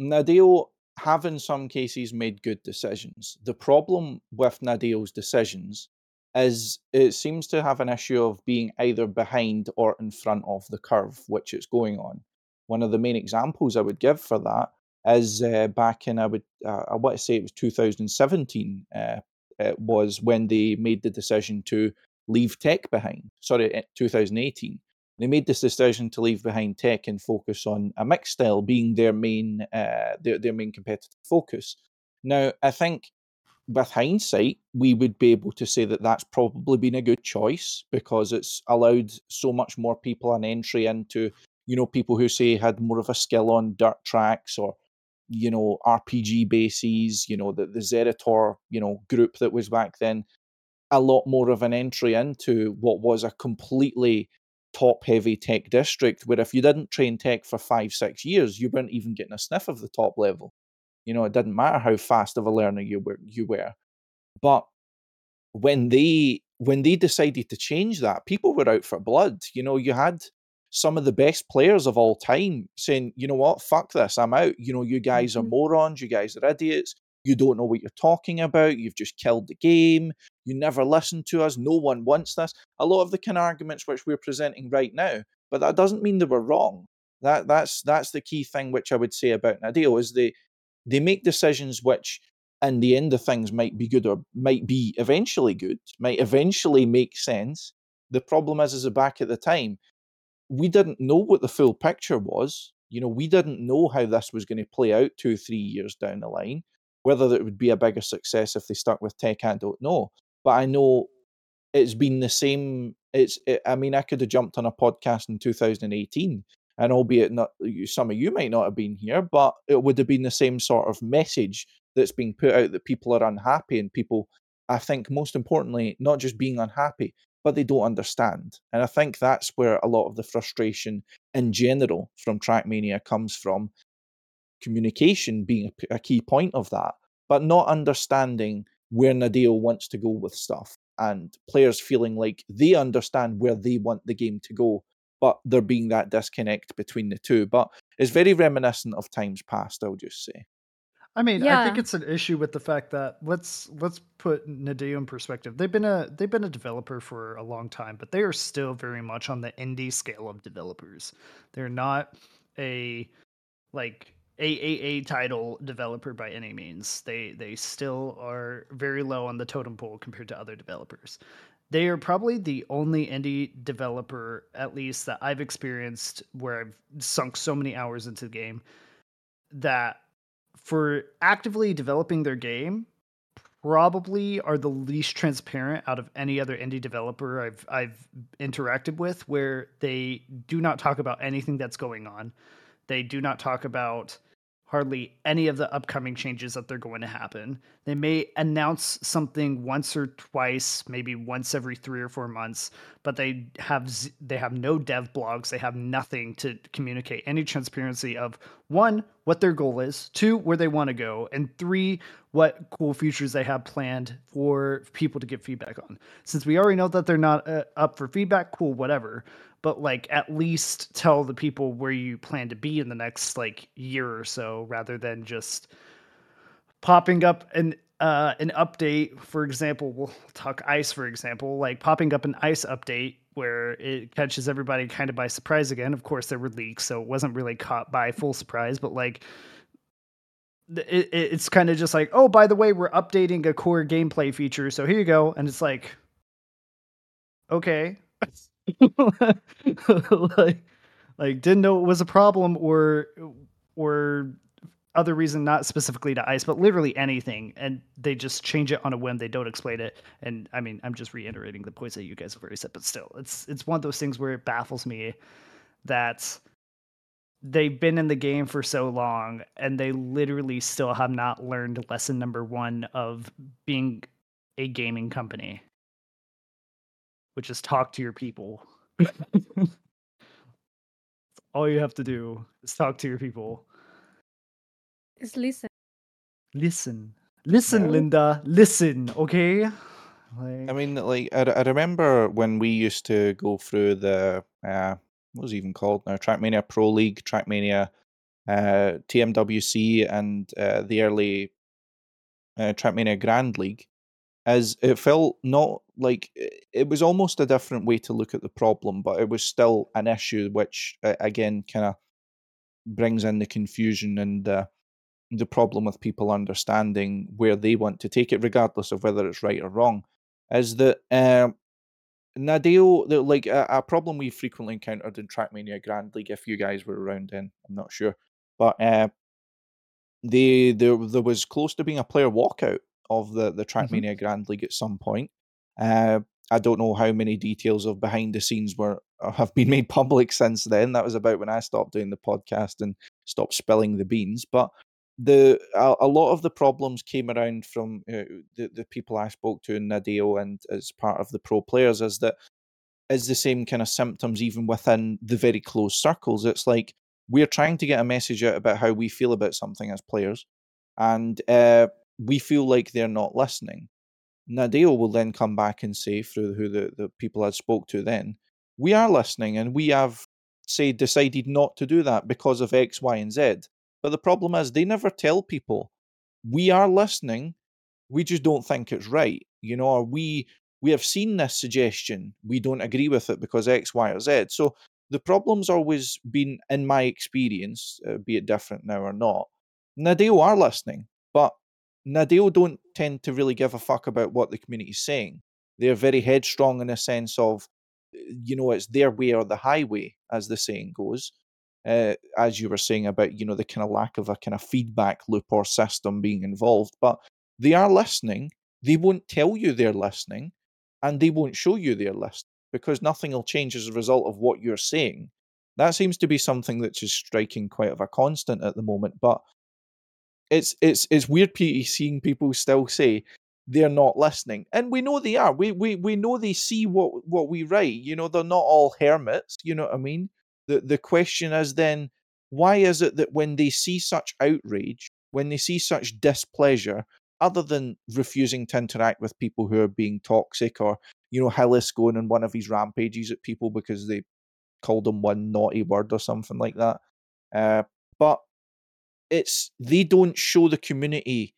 Nadeo have in some cases made good decisions. The problem with Nadeo's decisions is it seems to have an issue of being either behind or in front of the curve which it's going on. One of the main examples I would give for that is uh, back in I would uh, I want to say it was 2017 uh, it was when they made the decision to leave tech behind. Sorry, 2018. They made this decision to leave behind tech and focus on a mixed style being their main uh, their their main competitive focus. Now, I think with hindsight, we would be able to say that that's probably been a good choice because it's allowed so much more people an entry into, you know, people who say had more of a skill on dirt tracks or, you know, RPG bases, you know, the, the Zerator, you know, group that was back then, a lot more of an entry into what was a completely top heavy tech district where if you didn't train tech for five, six years, you weren't even getting a sniff of the top level. You know, it didn't matter how fast of a learner you were you were. But when they when they decided to change that, people were out for blood. You know, you had some of the best players of all time saying, you know what, fuck this, I'm out. You know, you guys mm-hmm. are morons, you guys are idiots, you don't know what you're talking about, you've just killed the game, you never listen to us, no one wants this. A lot of the kind of arguments which we're presenting right now, but that doesn't mean they were wrong. That that's that's the key thing which I would say about Nadeo is they they make decisions which in the end of things might be good or might be eventually good, might eventually make sense. The problem is, is back at the time, we didn't know what the full picture was. You know, we didn't know how this was going to play out two, three years down the line. Whether it would be a bigger success if they stuck with tech, I don't know. But I know it's been the same. It's. It, I mean, I could have jumped on a podcast in 2018 and albeit not some of you might not have been here, but it would have been the same sort of message that's being put out that people are unhappy and people, I think, most importantly, not just being unhappy, but they don't understand. And I think that's where a lot of the frustration in general from Trackmania comes from. Communication being a, key point of that, but not understanding where Nadeo wants to go with stuff and players feeling like they understand where they want the game to go but there being that disconnect between the two. But it's very reminiscent of times past, I'll just say. I mean, yeah. I think it's an issue with the fact that let's let's put Nadeo in perspective. They've been a they've been a developer for a long time, but they are still very much on the indie scale of developers. They're not a like AAA title developer by any means. They they still are very low on the totem pole compared to other developers they are probably the only indie developer, at least that I've experienced, where I've sunk so many hours into the game that for actively developing their game probably are the least transparent out of any other indie developer I've I've interacted with where they do not talk about anything that's going on. They do not talk about hardly any of the upcoming changes that they're going to happen. They may announce something once or twice, maybe once every 3 or 4 months, but they have they have no dev blogs, they have nothing to communicate any transparency of one what their goal is, two where they want to go, and three what cool features they have planned for people to get feedback on. Since we already know that they're not uh, up for feedback, cool whatever but like at least tell the people where you plan to be in the next like year or so rather than just popping up an uh, an update. For example we'll talk ice for example like popping up an ice update where it catches everybody kind of by surprise again. Of course there were leaks so it wasn't really caught by full surprise but like it, it's kind of just like oh by the way we're updating a core gameplay feature so here you go and it's like okay like like didn't know it was a problem or or other reason, not specifically to ice, but literally anything, and they just change it on a whim. They don't explain it, and I mean, I'm just reiterating the points that you guys have already said, but still, it's it's one of those things where it baffles me that they've been in the game for so long and they literally still have not learned lesson number one of being a gaming company which is talk to your people all you have to do is talk to your people is listen listen listen yeah. linda listen okay like... i mean like I, I remember when we used to go through the uh what was even called now? Trackmania Pro League, Trackmania uh, TMWC, and uh, the early uh, Trackmania Grand League. As it felt not like it was almost a different way to look at the problem, but it was still an issue, which again kind of brings in the confusion and uh, the problem with people understanding where they want to take it, regardless of whether it's right or wrong. Is that um, Nadeo, the, like a, a, problem we frequently encountered in Trackmania Grand League, if you guys were around then, I'm not sure, but uh, they there there was close to being a player walkout of the the mm-hmm. Trackmania mm-hmm. Grand League at some point. Uh, I don't know how many details of behind the scenes were have been made public since then. That was about when I stopped doing the podcast and stopped spilling the beans. But the a, a, lot of the problems came around from uh, the the people I spoke to in Nadeo and as part of the pro players is that is the same kind of symptoms even within the very close circles. It's like we're trying to get a message out about how we feel about something as players, and uh, we feel like they're not listening. Nadeo will then come back and say through who the, the people I spoke to then, we are listening and we have say decided not to do that because of X, Y, and Z but the problem is they never tell people we are listening, we just don't think it's right. You know, or we we have seen this suggestion, we don't agree with it because X, Y, or Z. So the problem's always been, in my experience, uh, be it different now or not, Nadeo are listening, but Nadeo don't tend to really give a fuck about what the community's saying. They're very headstrong in a sense of, uh, you know, it's their way or the highway, as the saying goes uh, as you were saying about you know the kind of lack of a kind of feedback loop or system being involved but they are listening they won't tell you they're listening and they won't show you they're listening because nothing will change as a result of what you're saying that seems to be something that's striking quite of a constant at the moment but it's it's it's weird seeing people still say they're not listening and we know they are. We we we know they see what what we write you know they're not all hermits you know what i mean? The the question is then why is it that when they see such outrage, when they see such displeasure, other than refusing to interact with people who are being toxic, or you know Hylis going on one of his rampages at people because they called him one naughty word or something like that, uh, but it's they don't show the community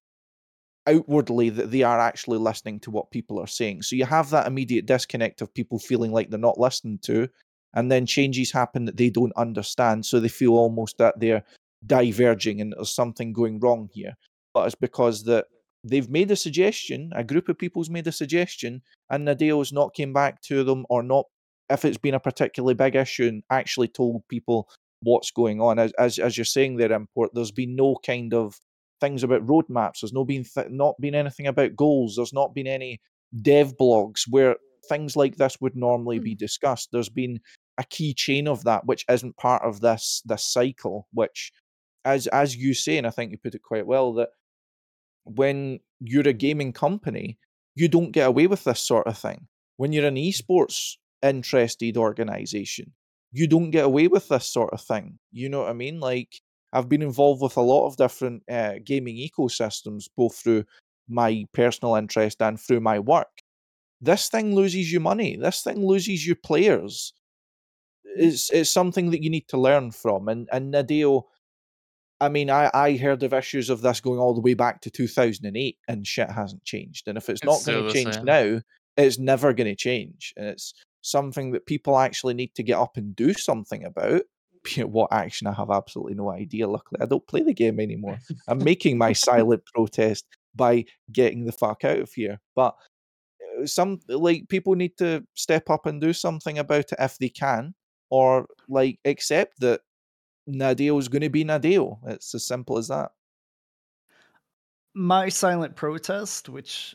outwardly that they are actually listening to what people are saying. So you have that immediate disconnect of people feeling like they're not listened to, and then changes happen that they don't understand, so they feel almost that they're diverging and there's something going wrong here. But it's because that they've made a suggestion, a group of people's made a suggestion, and Nadeo's not came back to them or not, if it's been a particularly big issue, and actually told people what's going on. As as, as you're saying there, import, there's been no kind of things about roadmaps. There's no been th- not been anything about goals. There's not been any dev blogs where things like this would normally mm. be discussed. There's been a key chain of that which isn't part of this this cycle which as as you say and i think you put it quite well that when you're a gaming company you don't get away with this sort of thing when you're an esports interested organization you don't get away with this sort of thing you know what i mean like i've been involved with a lot of different uh, gaming ecosystems both through my personal interest and through my work this thing loses you money this thing loses you players It's, is something that you need to learn from. And and Nadeo, I mean, I I heard of issues of this going all the way back to 2008, and shit hasn't changed. And if it's, it's not going to change now, it's never going to change. And it's something that people actually need to get up and do something about. What action? I have absolutely no idea. Luckily, I don't play the game anymore. I'm making my silent protest by getting the fuck out of here. But uh, some like people need to step up and do something about it if they can or like accept that Nadeo is going to be Nadeo. It's as simple as that. my silent protest, which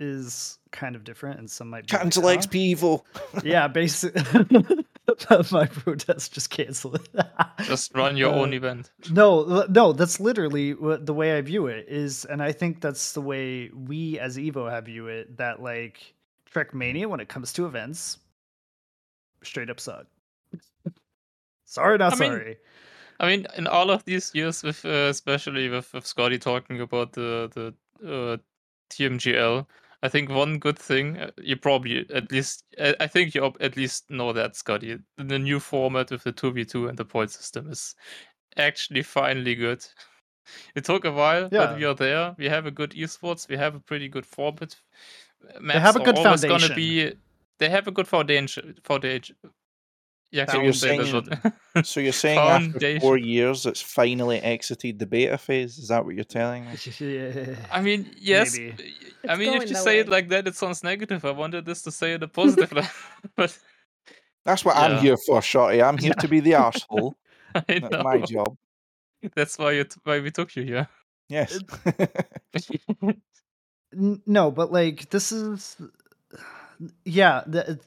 is kind of different, and some might be cancel like, XP Evo. yeah, basically, my protest just cancel it. just run your uh, own event. No, no, that's literally the way I view it is, and I think that's the way we as Evo have view it. That like Trackmania, when it comes to events, straight up suck. sorry, not I sorry. Mean, I mean, in all of these years, with uh, especially with, with Scotty talking about the the uh, TMGL, I think one good thing uh, you probably at least I think you at least know that Scotty the new format with the two v two and the point system is actually finally good. It took a while, yeah. but we are there. We have a good esports. We have a pretty good format. Maps they have a good foundation. Be, they have a good foundation. Foundation. Yeah, so you're, saying, so you're saying after four years it's finally exited the beta phase? Is that what you're telling me? I mean, yes. Maybe. I mean, if you say way. it like that, it sounds negative. I wanted this to say it a positive, but that's what yeah. I'm here for, Shotty. I'm here to be the asshole. That's my job. That's why you t- why we took you here. Yes. no, but like this is, yeah. The,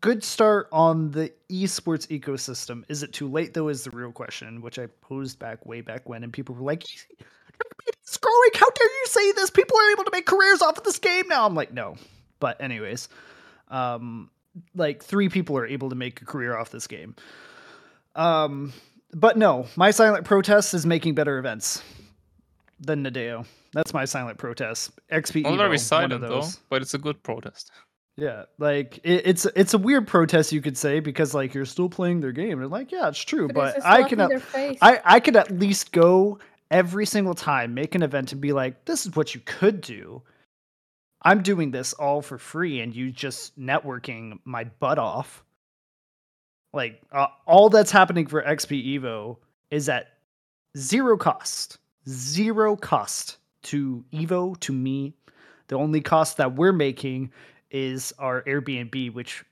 good start on the esports ecosystem. Is it too late though? Is the real question, which I posed back way back when, and people were like, "It's growing. How dare you say this? People are able to make careers off of this game now." I'm like, no. But anyways, um, like three people are able to make a career off this game. Um, but no, my silent protest is making better events than Nadeo. That's my silent protest. XP. Well, very silent though, but it's a good protest. Yeah, like it, it's it's a weird protest you could say because like you're still playing their game and like yeah it's true but, but I can at, I I could at least go every single time make an event and be like this is what you could do. I'm doing this all for free and you just networking my butt off. Like uh, all that's happening for XP Evo is at zero cost, zero cost to Evo to me. The only cost that we're making is our Airbnb, which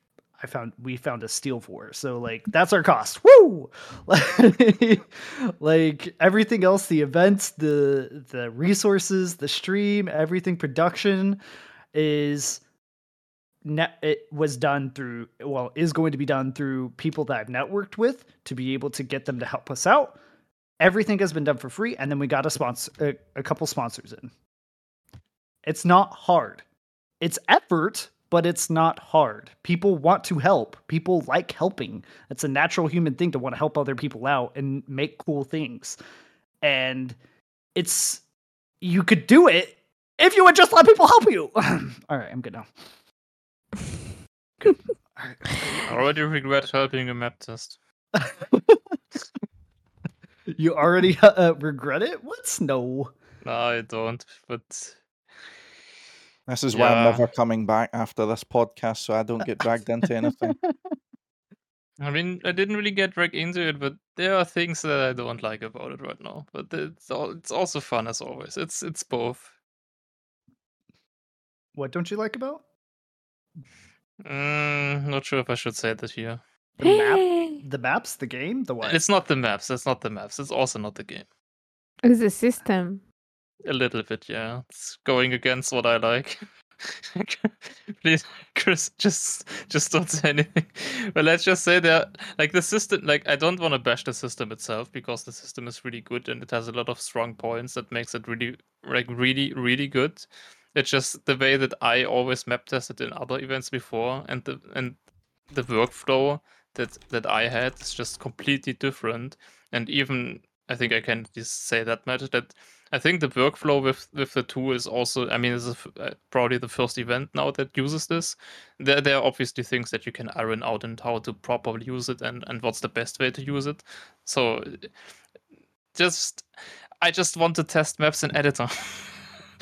I found we found a steal for. So like that's our cost. Woo! like everything else, the events, the the resources, the stream, everything production is net it was done through well is going to be done through people that I've networked with to be able to get them to help us out. Everything has been done for free and then we got a sponsor a, a couple sponsors in. It's not hard. It's effort, but it's not hard. People want to help. People like helping. It's a natural human thing to want to help other people out and make cool things. And it's you could do it if you would just let people help you. All right, I'm good now. I already regret helping a map test. you already uh, regret it? What? No. No, I don't. But this is why I'm never coming back after this podcast, so I don't get dragged into anything. I mean, I didn't really get dragged into it, but there are things that I don't like about it right now. But it's all, it's also fun as always. It's it's both. What don't you like about? Mm, not sure if I should say that here. The map, the maps, the game, the what? It's not the maps. It's not the maps. It's also not the game. It's the system. A little bit, yeah. It's going against what I like. Please, Chris, just just don't say anything. But let's just say that, like the system, like I don't want to bash the system itself because the system is really good and it has a lot of strong points that makes it really, like really, really good. It's just the way that I always map tested in other events before, and the and the workflow that that I had is just completely different. And even I think I can just say that much that I think the workflow with with the tool is also. I mean, this is uh, probably the first event now that uses this. There, there are obviously things that you can iron out and how to properly use it and and what's the best way to use it. So, just I just want to test maps in editor.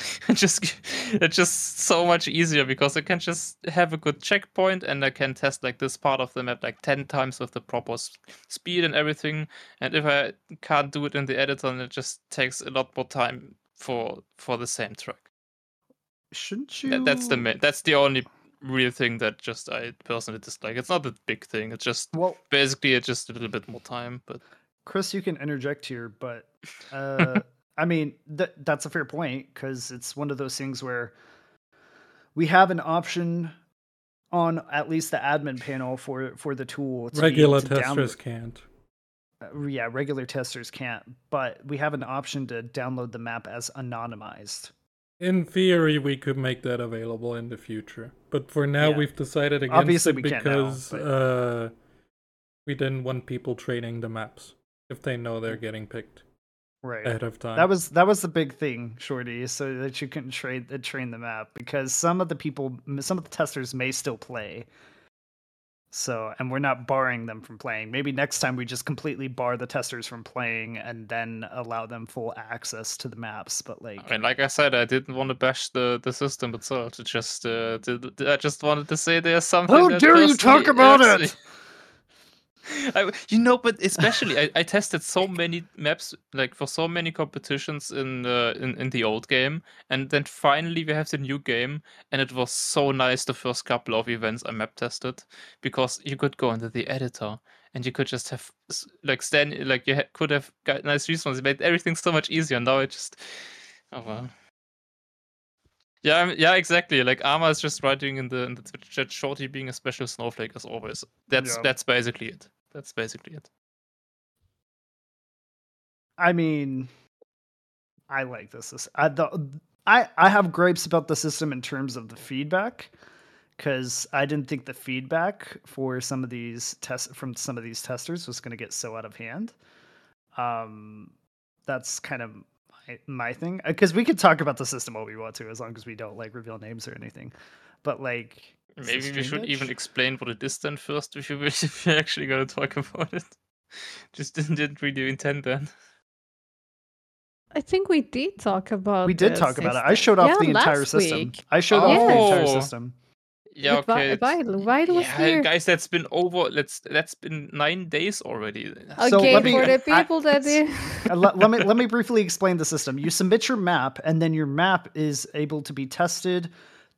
just it's just so much easier because I can just have a good checkpoint and I can test like this part of the map like 10 times with the proper speed and everything. And if I can't do it in the editor then it just takes a lot more time for for the same track. Shouldn't you that's the that's the only real thing that just I personally dislike. It's not a big thing it's just well basically it's just a little bit more time but Chris you can interject here but uh I mean, th- that's a fair point because it's one of those things where we have an option on at least the admin panel for for the tool. regular testers download. can't. Uh, yeah, regular testers can't, but we have an option to download the map as anonymized. In theory, we could make that available in the future, but for now, yeah. we've decided against Obviously it because now, but... uh, we didn't want people trading the maps if they know they're getting picked right ahead of time. That was that was the big thing, Shorty, so that you can trade uh, train the map because some of the people, some of the testers may still play. So, and we're not barring them from playing. Maybe next time we just completely bar the testers from playing and then allow them full access to the maps. But like, I mean, like I said, I didn't want to bash the the system itself. It just, uh, did, I just wanted to say there's something. How dare you talk about it? I, you know, but especially I, I tested so many maps, like for so many competitions in the in, in the old game, and then finally we have the new game, and it was so nice the first couple of events I map tested because you could go into the editor and you could just have like stand like you ha- could have got nice response. It made everything so much easier. Now it just oh well. Yeah, yeah, exactly. Like Arma is just writing in the in the Twitch chat, Shorty being a special snowflake as always. That's yeah. that's basically it. That's basically it. I mean, I like this. I the I I have gripes about the system in terms of the feedback because I didn't think the feedback for some of these tests from some of these testers was going to get so out of hand. Um, that's kind of my, my thing uh, because we could talk about the system all we want to as long as we don't like reveal names or anything but like maybe we should even explain what it is then first if, you, if you're actually going to talk about it just didn't, didn't really intend then. I think we did talk about. We did talk about it. I showed off yeah, the entire system. Week. I showed oh. off the entire oh. system. Yeah, okay. Vital, Vital was yeah, here. guys, that's been over. Let's that's been nine days already. Okay, so let me, for the people I, that did. Uh, let, let me let me briefly explain the system. You submit your map, and then your map is able to be tested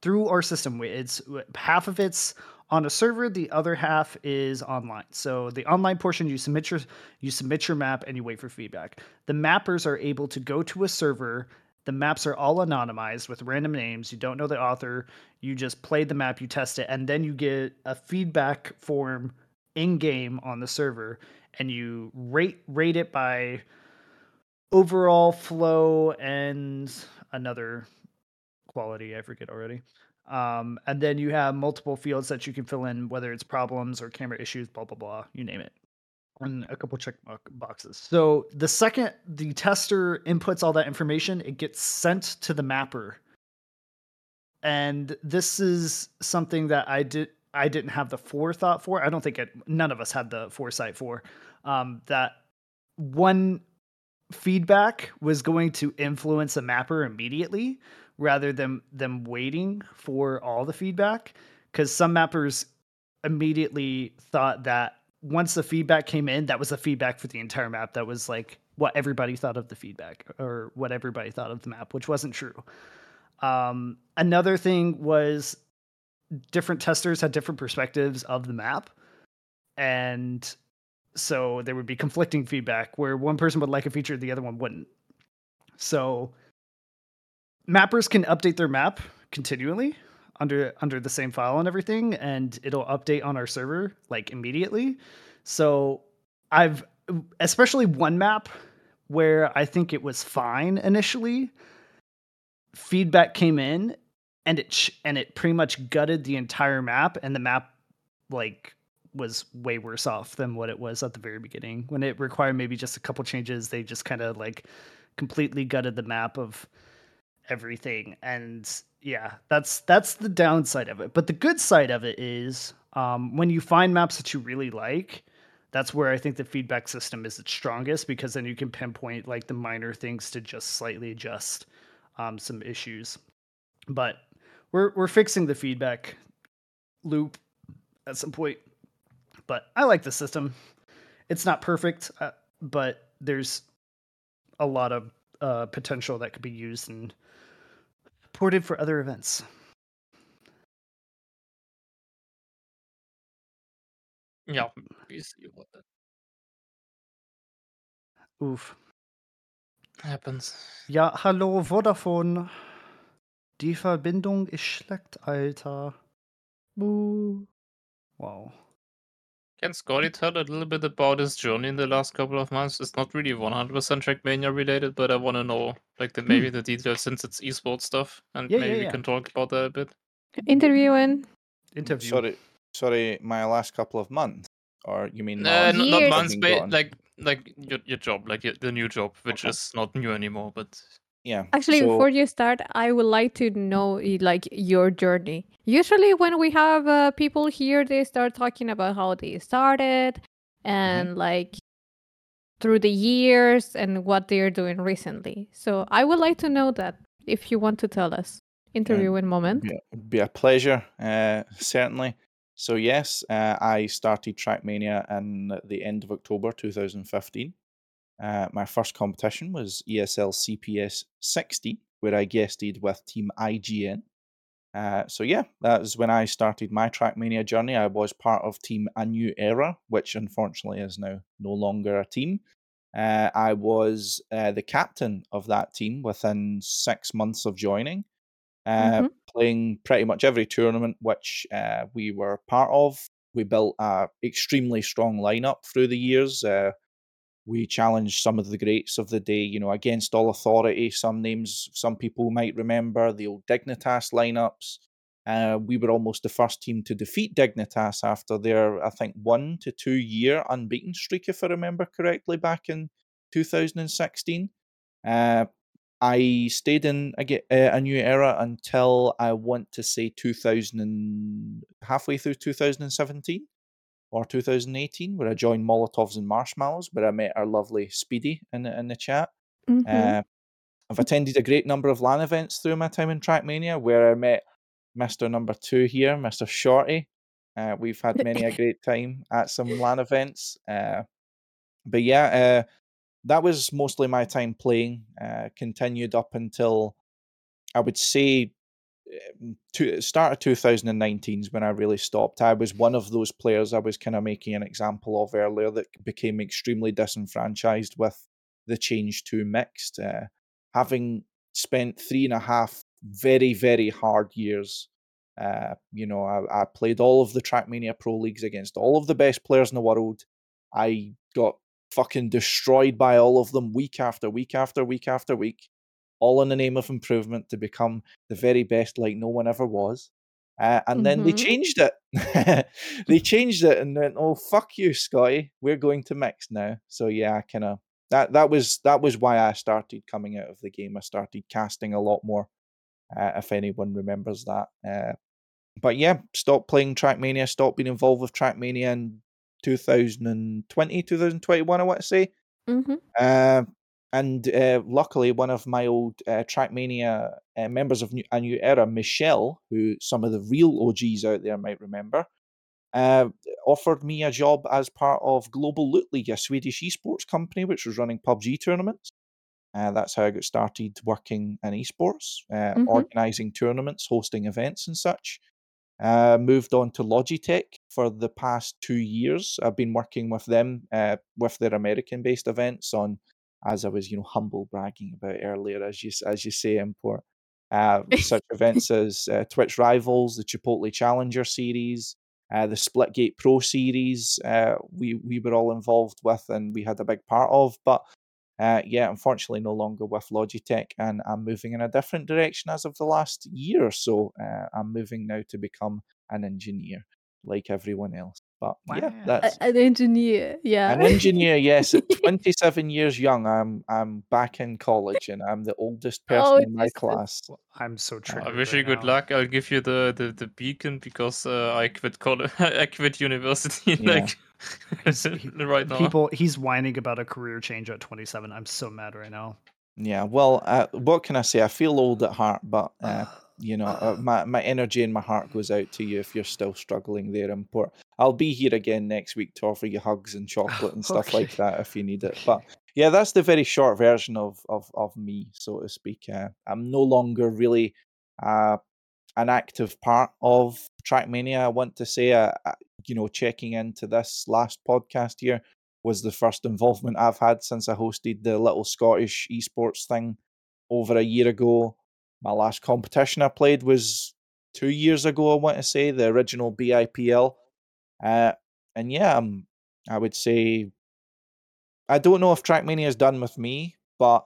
through our system. It's half of it's on a server, the other half is online. So the online portion, you submit your you submit your map, and you wait for feedback. The mappers are able to go to a server the maps are all anonymized with random names. You don't know the author. You just play the map, you test it, and then you get a feedback form in game on the server, and you rate rate it by overall flow and another quality I forget already. Um, and then you have multiple fields that you can fill in, whether it's problems or camera issues, blah blah blah, you name it and a couple check boxes. So the second the tester inputs all that information, it gets sent to the mapper. And this is something that I did I didn't have the forethought for. I don't think it, none of us had the foresight for um, that one feedback was going to influence a mapper immediately rather than them waiting for all the feedback because some mappers immediately thought that once the feedback came in, that was the feedback for the entire map. That was like what everybody thought of the feedback or what everybody thought of the map, which wasn't true. Um, another thing was different testers had different perspectives of the map. And so there would be conflicting feedback where one person would like a feature, the other one wouldn't. So mappers can update their map continually under under the same file and everything and it'll update on our server like immediately. So i've especially one map where i think it was fine initially feedback came in and it and it pretty much gutted the entire map and the map like was way worse off than what it was at the very beginning. When it required maybe just a couple changes they just kind of like completely gutted the map of everything and yeah, that's that's the downside of it. But the good side of it is um, when you find maps that you really like, that's where I think the feedback system is its strongest because then you can pinpoint like the minor things to just slightly adjust um, some issues. But we're we're fixing the feedback loop at some point. But I like the system. It's not perfect, uh, but there's a lot of uh, potential that could be used and ported for other events. Yeah, ser ju Oof. Happens. Ja, hallo Vodafone. Die Verbindung ist schlecht, Alter. Boo. Wow. Can Scotty tell a little bit about his journey in the last couple of months? It's not really 100% Trackmania related, but I want to know like the, maybe the details since it's esports stuff, and Yeah, maybe yeah, we yeah. can talk about that a bit. Interviewing. Interview. Sorry, sorry, my last couple of months, or you mean Uh, months n- not Years. months, but like like your your job, like your, the new job, which Okay. is not new anymore, but Yeah. Actually, so, before you start, I would like to know like your journey. Usually, when we have uh, people here, they start talking about how they started and like through the years and what they're doing recently. So I would like to know that if you want to tell us. Interviewing moment. be, be a pleasure, uh, certainly. So yes, uh, I started Trackmania in the end of October 2015. Uh, my first competition was ESL CPS 60, where I guested with Team IGN. Uh, so yeah, that was when I started my Trackmania journey. I was part of Team A New Era, which unfortunately is now no longer a team. Uh, I was uh, the captain of that team within six months of joining, uh, Mhm. playing pretty much every tournament which uh, we were part of. We built an extremely strong lineup through the years. We challenged some of the greats of the day, you know, against all authority. Some names, some people might remember the old Dignitas lineups. Uh, we were almost the first team to defeat Dignitas after their, I think, one to two year unbeaten streak, if I remember correctly, back in 2016. Uh, I stayed in a, uh, a new era until I want to say 2000 and halfway through 2017 or 2018, where I joined Molotovs and Marshmallows, where I met our lovely Speedy in the, in the chat. Mhm. Uh, I've attended a great number of LAN events through my time in Trackmania, where I met Mr. Number Two here, Mr. Shorty. Uh, we've had many a great time at some LAN events. Uh, but yeah, uh, that was mostly my time playing. Uh, continued up until I would say to start of 2019 is when I really stopped. I was one of those players I was kind of making an example of earlier that became extremely disenfranchised with the change to mixed. Uh, having spent three and a half very, very hard years. Uh, you know, I, I played all of the Trackmania Pro Leagues against all of the best players in the world. I got fucking destroyed by all of them week after week after week after week, all in the name of improvement to become the very best like no one ever was. Uh, and then they Mhm. changed it. they changed it and went, "Oh fuck you, Scotty. We're going to mix now." So yeah, kind of that that was that was why I started coming out of the game. I started casting a lot more. Uh, if anyone remembers that. Uh, but yeah, stopped playing Trackmania, stopped being involved with Trackmania in 2020, 2021, I want to say. Mhm. Uh, and uh, luckily, one of my old uh, Trackmania uh, members of new, a new era, Michelle, who some of the real OGs out there might remember, uh, offered me a job as part of Global Loot League, a Swedish esports company which was running PUBG tournaments. Uh, that's how I got started working in esports, uh, Mhm. organizing tournaments, hosting events, and such. Uh, moved on to Logitech for the past two years. I've been working with them uh, with their American-based events on, as I was, you know, humble bragging about earlier, as you as you say, import. Uh, such events as uh, Twitch Rivals, the Chipotle Challenger Series, uh, the Splitgate Pro Series. Uh, we we were all involved with, and we had a big part of. But uh, yeah, unfortunately, no longer with Logitech, and I'm moving in a different direction as of the last year or so. Uh, I'm moving now to become an engineer, like everyone else. But yeah, Wow. A- An engineer. Yeah. an engineer. Yes, at 27 years young, I'm I'm back in college, and I'm the oldest person Oh, in my Jesus. class. Well, I'm so I wish right you good now. luck. I'll give you the the, the beacon because uh, I quit college. I quit university Yeah. like He's- right now. People, he's whining about a career change at 27. I'm so mad right now. Yeah, well, uh, what can I say? I feel old at heart, but uh, you know, uh, my my energy and my heart goes out to you if you're still struggling there in port. I'll be here again next week to offer you hugs and chocolate and stuff like that if you need it. But yeah, that's the very short version of of of me, so to speak. Uh, I'm no longer really uh, an active part of Trackmania. I want to say, uh, uh, you know, checking into this last podcast here. was the first involvement I've had since I hosted the little Scottish esports thing over a year ago. My last competition I played was two years ago, I want to say, the original BIPL. Uh, and yeah, um, I would say I don't know if Trackmania is done with me, but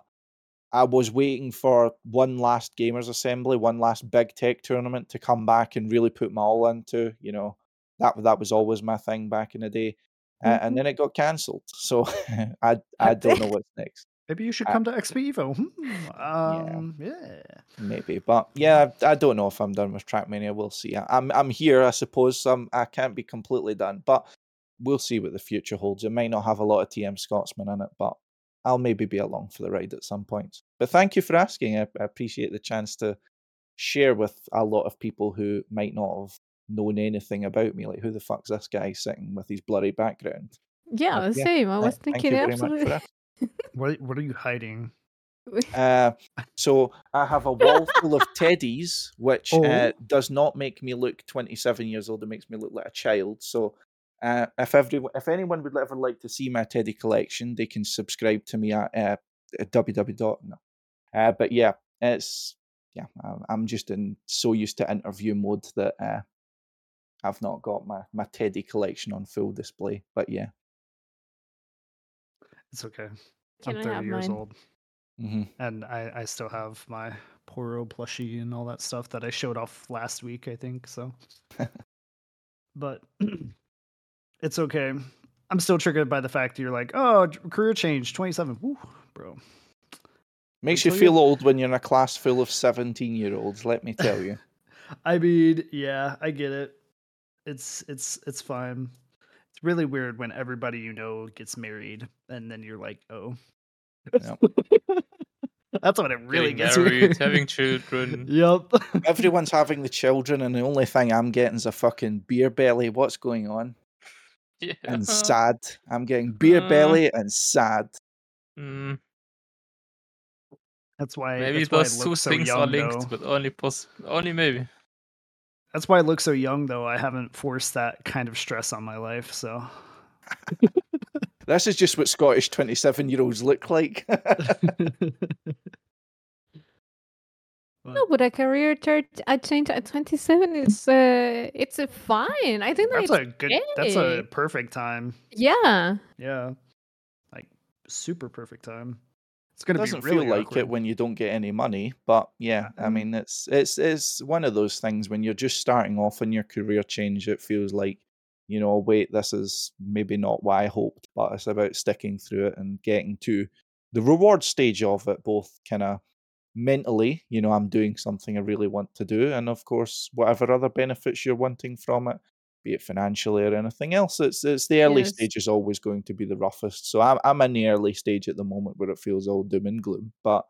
I was waiting for one last gamers assembly, one last big tech tournament to come back and really put my all into. You know, that that was always my thing back in the day, uh, mm-hmm. and then it got cancelled. So I I don't know what's next. Maybe you should come I, to XP Evo. Hmm, um, yeah. yeah. maybe, but yeah, I, I, don't know if I'm done with Trackmania. We'll see. I'm I'm here, I suppose. I'm, I can't be completely done, but we'll see what the future holds. It might not have a lot of TM Scotsman in it, but I'll maybe be along for the ride at some point. But thank you for asking. I, I appreciate the chance to share with a lot of people who might not have known anything about me. Like, who the fuck's this guy sitting with his blurry background? Yeah, but, same. I was thinking absolutely. What What are you hiding? Uh, so I have a wall full of teddies, which uh, oh. uh, does not make me look 27 years old. It makes me look like a child. So uh, if everyone, if anyone would ever like to see my Teddy collection, they can subscribe to me at, uh, at www. No. Uh, but yeah, it's yeah, I'm just in so used to interview mode that uh, I've not got my my Teddy collection on full display. But yeah, it's okay. Can I'm 30 years mine? old, mm-hmm. and I I still have my Poro plushie and all that stuff that I showed off last week. I think so. but it's okay. I'm still triggered by the fact that you're like, oh, career change, 27. Woo, bro. Makes you feel old when you're in a class full of 17 year olds, let me tell you. I mean, yeah, I get it. It's it's it's fine. It's really weird when everybody you know gets married and then you're like, oh. Yep. That's what it really Getting gets married, having children. Yep. Everyone's having the children, and the only thing I'm getting is a fucking beer belly. What's going on? Yeah. And sad. I'm getting beer uh, belly and sad. Mm. That's why. Maybe that's those why two so things young, are linked, though. but only pos- only maybe. That's why I look so young, though. I haven't forced that kind of stress on my life, so. this is just what Scottish twenty-seven-year-olds look like. No, but a career third I change at 27 is uh it's a fine. I think that's a good that's a perfect time. Yeah. Yeah. Like super perfect time. It's gonna doesn't really feel like awkward. it when you don't get any money, but yeah, I mm-hmm. mean it's it's it's one of those things when you're just starting off in your career change, it feels like, you know, wait, this is maybe not what I hoped, but it's about sticking through it and getting to the reward stage of it, both kind of mentally, you know, I'm doing something I really want to do. And of course, whatever other benefits you're wanting from it, be it financially or anything else, it's it's the early yes. stage is always going to be the roughest. So I'm I'm in the early stage at the moment where it feels all doom and gloom. But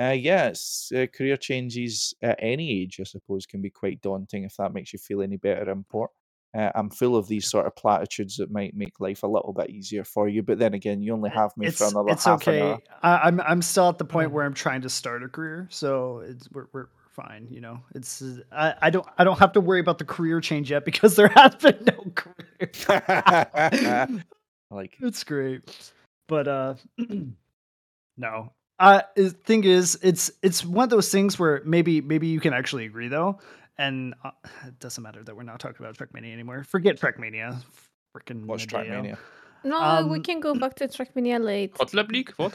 uh, yeah, uh, career changes at any age, I suppose, can be quite daunting if that makes you feel any better, import. Uh, I'm full of these sort of platitudes that might make life a little bit easier for you, but then again, you only have me it's, for another it's half okay. an hour. I, am I'm, I'm still at the point where I'm trying to start a career, so it's we're, we're fine. You know, it's I, I don't I don't have to worry about the career change yet because there has been no career. like it's great, but uh, no. Uh, the thing is, it's it's one of those things where maybe maybe you can actually agree though and uh, it doesn't matter that we're not talking about Trackmania anymore. Forget Trackmania. Freaking what's Trackmania? No, um, we can go back to Trackmania late. Hot League? What?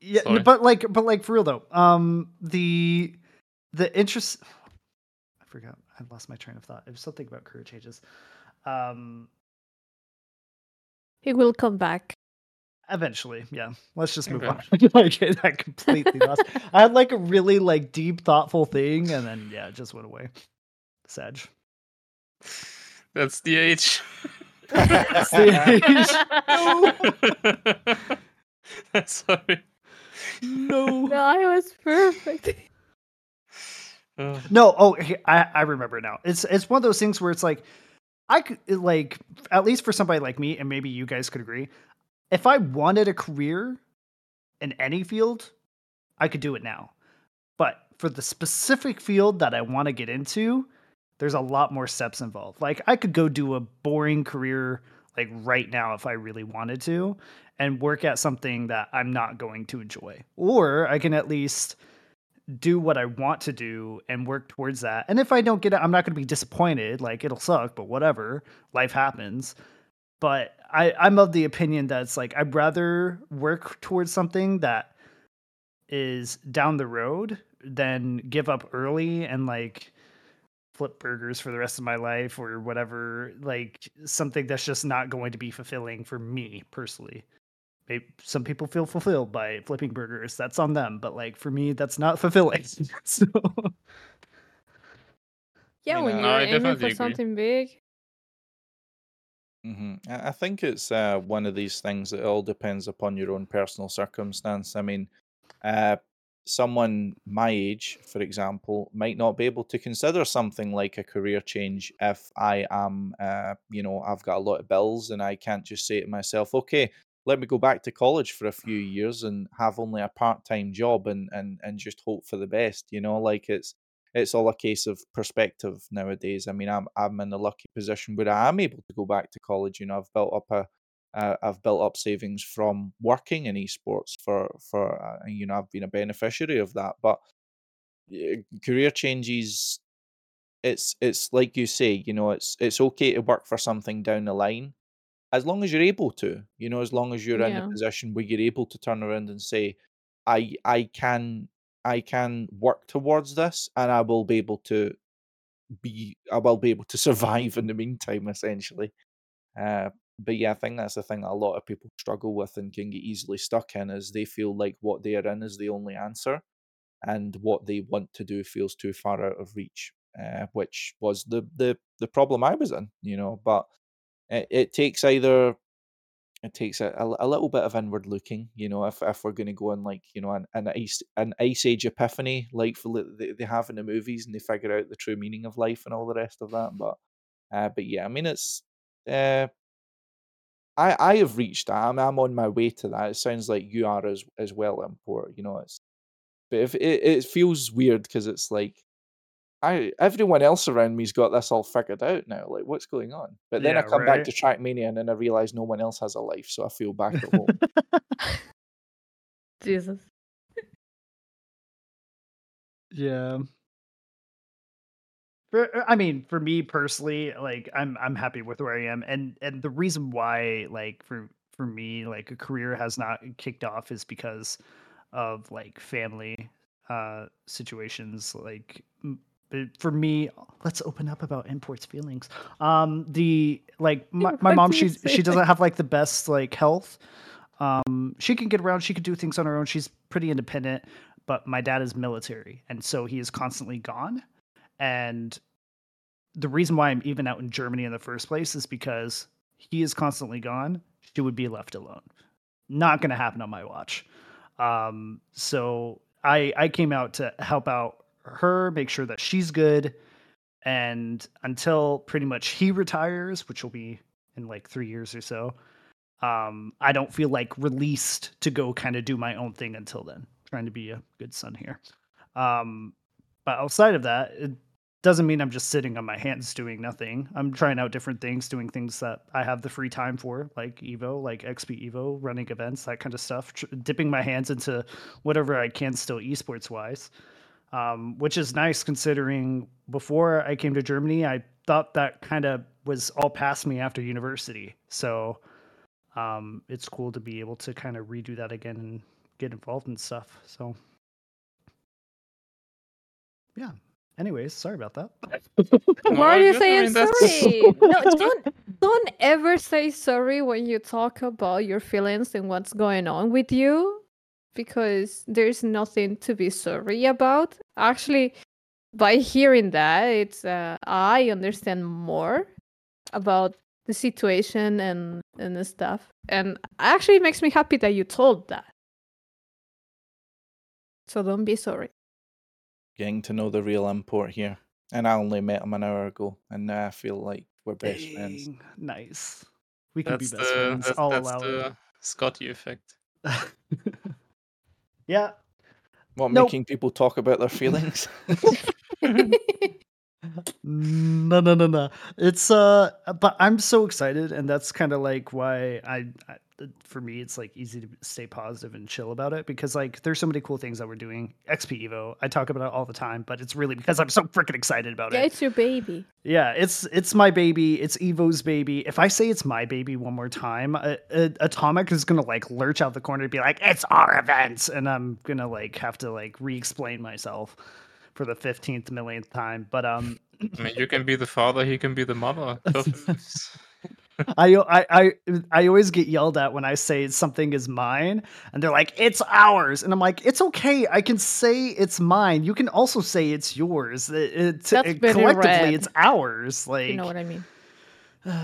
Yeah, Sorry. but like, but like for real though, um, the the interest. I forgot. I lost my train of thought. I was something about career changes. Um, he will come back. Eventually, yeah. Let's just move on. like I completely lost. I had like a really like deep, thoughtful thing, and then yeah, it just went away. Sag. That's the age. That's the age. no. Sorry. No. No, I was perfect. No, oh, I I remember now. It's it's one of those things where it's like I could like at least for somebody like me, and maybe you guys could agree if I wanted a career in any field, I could do it now. But for the specific field that I want to get into, there's a lot more steps involved. Like I could go do a boring career like right now if I really wanted to and work at something that I'm not going to enjoy. Or I can at least do what I want to do and work towards that. And if I don't get it, I'm not going to be disappointed. Like it'll suck, but whatever. Life happens. But I, I'm of the opinion that it's like I'd rather work towards something that is down the road than give up early and like flip burgers for the rest of my life or whatever. Like something that's just not going to be fulfilling for me personally maybe some people feel fulfilled by flipping burgers. That's on them, but like for me, that's not fulfilling. so yeah, when you're aiming for agree. something big. Mm-hmm. I think it's uh, one of these things that all depends upon your own personal circumstance. I mean, uh, someone my age, for example, might not be able to consider something like a career change if I am, uh, you know, I've got a lot of bills and I can't just say to myself, okay, let me go back to college for a few years and have only a part-time job and and and just hope for the best you know like it's it's all a case of perspective nowadays i mean i'm i'm in the lucky position where i am able to go back to college you know i've built up a uh, I've built up savings from working in esports for for uh, you know I've been a beneficiary of that. But career changes, it's it's like you say, you know, it's it's okay to work for something down the line, as long as you're able to, you know, as long as you're in a position where you're able to turn around and say, I I can I can work towards this and I will be able to be I will be able to survive in the meantime, essentially. Uh, but yeah, I think that's the thing that a lot of people struggle with and can get easily stuck in is they feel like what they are in is the only answer, and what they want to do feels too far out of reach, uh, which was the the the problem I was in, you know. But it, it takes either it takes a, a, a little bit of inward looking, you know, if, if we're going to go on like, you know, an, an ice an ice age epiphany like they, they have in the movies and they figure out the true meaning of life and all the rest of that. But uh, but yeah, I mean it's uh, I I have reached that. I'm I'm on my way to that. It sounds like you are as as well, import. You know, it's but if it it feels weird because it's like I everyone else around me's got this all figured out now. Like, what's going on? But then I come back to Trackmania and then I realize no one else has a life, so I feel back at home. Jesus. Yeah. For uh, I mean, for me personally, like I'm I'm happy with where I am, and and the reason why, like for for me, like a career has not kicked off is because of like family uh situations like but for me let's open up about imports feelings. Um the like my, my mom she she doesn't have like the best like health. Um she can get around she can do things on her own. She's pretty independent but my dad is military and so he is constantly gone. And the reason why i'm even out in germany in the first place is because he is constantly gone. She would be left alone. Not going to happen on my watch. Um so i i came out to help out her, make sure that she's good. And until pretty much he retires, which will be in like three years or so, um, I don't feel like released to go kind of do my own thing until then. Trying to be a good son here. Um, but outside of that, it doesn't mean I'm just sitting on my hands doing nothing. I'm trying out different things, doing things that I have the free time for, like Evo, like XP Evo, running events, that kind of stuff, tr- dipping my hands into whatever I can still esports wise um, which is nice considering before I came to Germany, I thought that kind of was all past me after university. So um, it's cool to be able to kind of redo that again and get involved in stuff. So yeah. Anyways, sorry about that. Why are you saying sorry? no, don't don't ever say sorry when you talk about your feelings and what's going on with you because there's nothing to be sorry about. Actually, by hearing that, it's uh, I understand more about the situation and and the stuff, and actually makes me happy that you told that. So don't be sorry. Getting to know the real import here, and I only met him an hour ago, and now I feel like we're best Dang, friends. Nice. We can that's be best the, friends. That's, I'll that's allow the it. Scotty effect. Yeah. What, nope. making people talk about their feelings? no, no, no, no. It's uh, but I'm so excited, and that's kind of like why I, I, for me, it's like easy to stay positive and chill about it because like there's so many cool things that we're doing. XP Evo, I talk about it all the time, but it's really because I'm so freaking excited about yeah, it. it's your baby. Yeah, it's it's my baby. It's Evo's baby. If I say it's my baby one more time, uh, uh, Atomic is gonna like lurch out the corner and be like, "It's our event," and I'm gonna like have to like re-explain myself for the fifteenth millionth time. But um, I mean, you can be the father, he can be the mother. I, I I I always get yelled at when I say something is mine, and they're like, "It's ours," and I'm like, "It's okay. I can say it's mine. You can also say it's yours. It, it, it- collectively, rad. it's ours." Like, You know what I mean?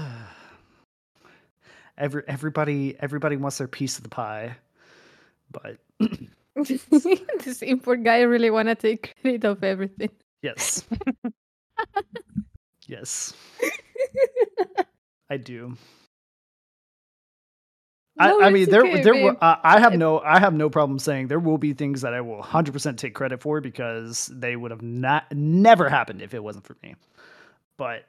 every everybody everybody wants their piece of the pie, but this import guy really want to take credit of everything. yes, yes, I do. No, I, I mean, there, okay, there. babe. Uh, I have no, I have no problem saying there will be things that I will 100% take credit for because they would have not, never happened if it wasn't for me. But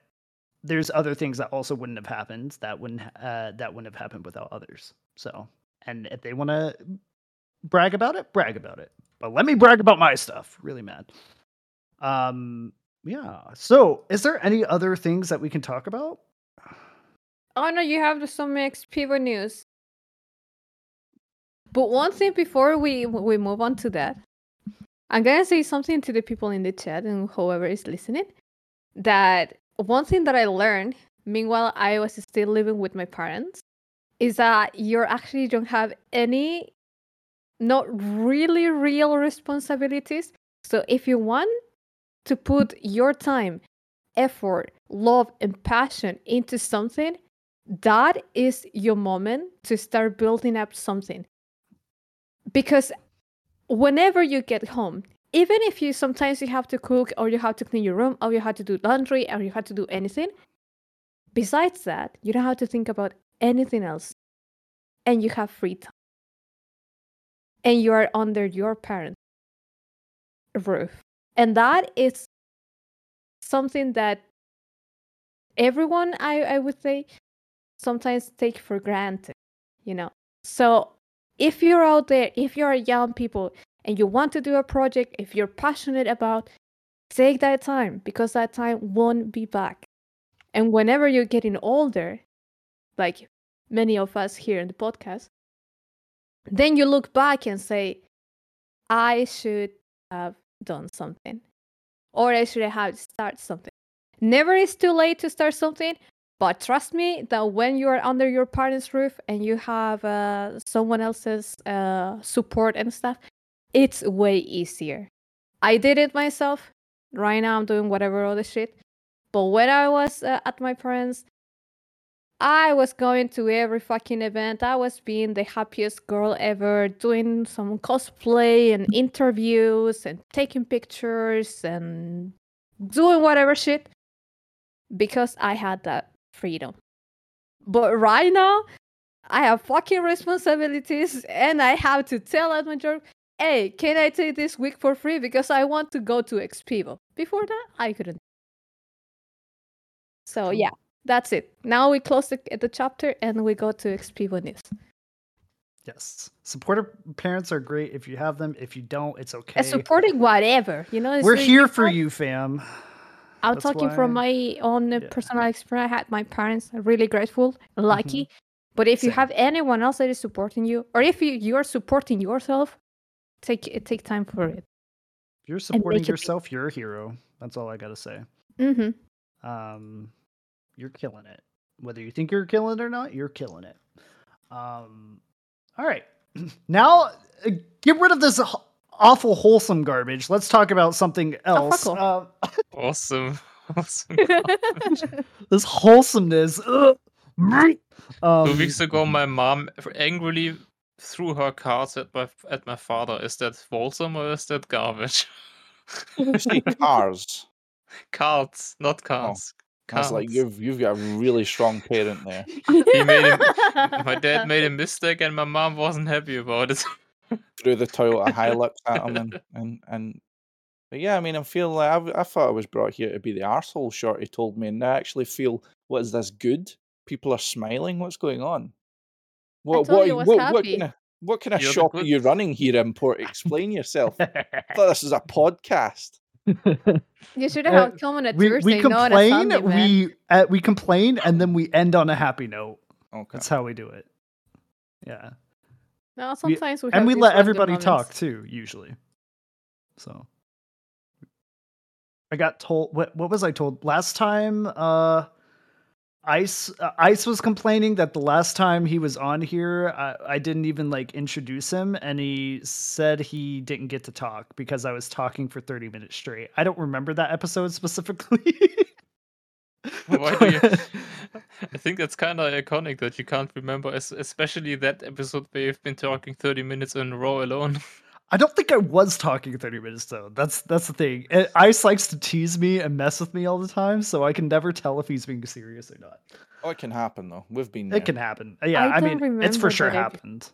there's other things that also wouldn't have happened that wouldn't, uh, that wouldn't have happened without others. So, and if they want to brag about it, brag about it. But let me brag about my stuff. Really mad. Um, yeah. So, is there any other things that we can talk about? Oh no, you have the some Pivo news. But one mm-hmm. thing before we we move on to that, I'm gonna say something to the people in the chat and whoever is listening. That one thing that I learned, meanwhile I was still living with my parents, is that you actually don't have any, not really real responsibilities. So if you want to put your time, effort, love, and passion into something, that is your moment to start building up something. Because whenever you get home, even if you sometimes you have to cook or you have to clean your room or you have to do laundry or you have to do anything, besides that, you don't have to think about anything else. And you have free time. And you are under your parents' roof. And that is something that everyone I, I would say sometimes take for granted, you know. So if you're out there, if you're young people and you want to do a project, if you're passionate about, take that time because that time won't be back. And whenever you're getting older, like many of us here in the podcast, then you look back and say, I should have done something. Or I should have started something. Never is too late to start something, but trust me that when you are under your parents' roof and you have uh, someone else's uh, support and stuff, it's way easier. I did it myself. Right now, I'm doing whatever other shit. But when I was uh, at my parents', I was going to every fucking event. I was being the happiest girl ever, doing some cosplay and interviews and taking pictures and doing whatever shit because I had that freedom. But right now, I have fucking responsibilities and I have to tell at my job, hey, can I take this week for free because I want to go to XP Evo. Before that, I couldn't. So yeah, that's it. Now we close the, the chapter and we go to XP Evo news. Yes. Supportive parents are great if you have them. If you don't, it's okay. And supporting whatever, you know. We're here for you, fam. I'm That's talking from my own uh, yeah. personal experience. I had my parents really grateful, lucky. But if you have anyone else that is supporting you, or if you you are supporting yourself, take take time for it. If you're supporting yourself, you're a hero. That's all I gotta say. Mm-hmm. Um, you're killing it. Whether you think you're killing it or not, you're killing it. Um, all right. Now, uh, get rid of this awful wholesome garbage. Let's talk about something else. off. Uh, awesome. Awesome. this wholesomeness. Ugh. Um, Two weeks ago, my mom angrily threw her cards at my at my father. Is that wholesome or is that garbage? You say cars. cards, not cards. I was like, you've you've got a really strong parent there. He made him. My dad made a mistake, and my mom wasn't happy about it. Threw the toilet of Hilux at him and and, and But yeah, I mean, I'm feeling like I, I thought I was brought here to be the arsehole Shorty told me, and I actually feel, what is this good? People are smiling. What's going on? What what you was what, what kind of what kind of You're the shop are you running here, Import? Explain yourself. I thought this is a podcast. You should have Uh, had come on a we Thursday, we not a complain, Sunday, man. we uh, we complain, and then we end on a happy note. Okay. That's how we do it. Yeah, No, sometimes we and have we these let everybody moments. talk too. Usually, so I got told what what was I told last time? Uh, Ice uh, Ice was complaining that the last time he was on here, I, I didn't even like introduce him, and he said he didn't get to talk because I was talking for thirty minutes straight. I don't remember that episode specifically. Why do you? I think that's kind of iconic that you can't remember, especially that episode where you've been talking 30 minutes in a row alone. I don't think I was talking 30 minutes though. That's that's the thing. Ice likes to tease me and mess with me all the time, so I can never tell if he's being serious or not. Oh, it can happen though. We've been there. It can happen. Yeah, I I, mean, it's for sure I- happened.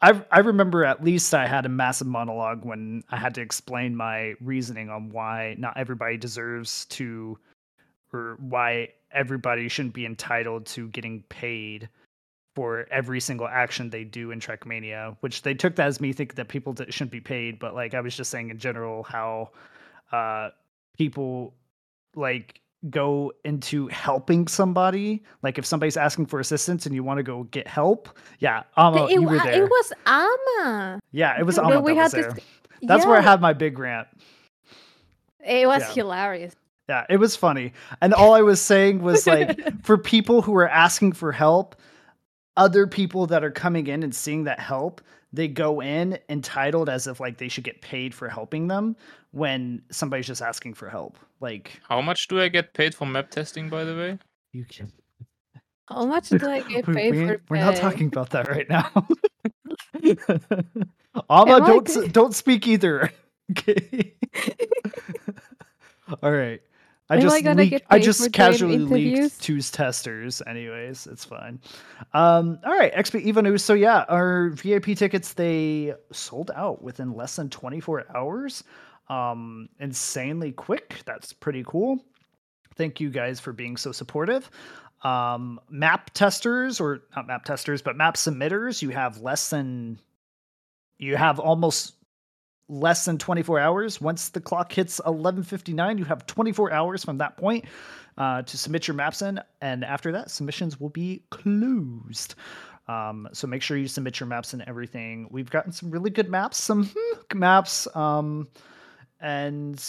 I I remember at least I had a massive monologue when I had to explain my reasoning on why not everybody deserves to, or why everybody shouldn't be entitled to getting paid for every single action they do in Trackmania, which they took that as me thinking that people shouldn't be paid, but like I was just saying in general how uh people like go into helping somebody. Like if somebody's asking for assistance and you want to go get help, yeah, Amma, it, you were there. it was Amma. yeah, it was When Amma we that was had there. this- That's where I Yeah, had my big rant. It was yeah. hilarious. Yeah, it was funny. And all I was saying was like for people who are asking for help, other people that are coming in and seeing that help, they go in entitled as if like they should get paid for helping them when somebody's just asking for help. Like How much do I get paid for map testing, by the way? you can How much do I get we, paid we for ain't- we're not talking about that right now. Amma, Am I don't g- s- don't speak either. Okay. All right. I Am I just gonna get I just casually leaked two's testers. Anyways, it's fine. Um, all right, XP Evo News. So yeah, our VIP tickets they sold out within less than 24 hours. Um, insanely quick. That's pretty cool. Thank you guys for being so supportive. Um, map testers or not map testers, but map submitters, you have less than you have almost less than 24 hours. Once the clock hits 11:59, you have 24 hours from that point uh, to submit your maps in, and after that, submissions will be closed. Um, so make sure you submit your maps and everything. We've gotten some really good maps, some maps, um, and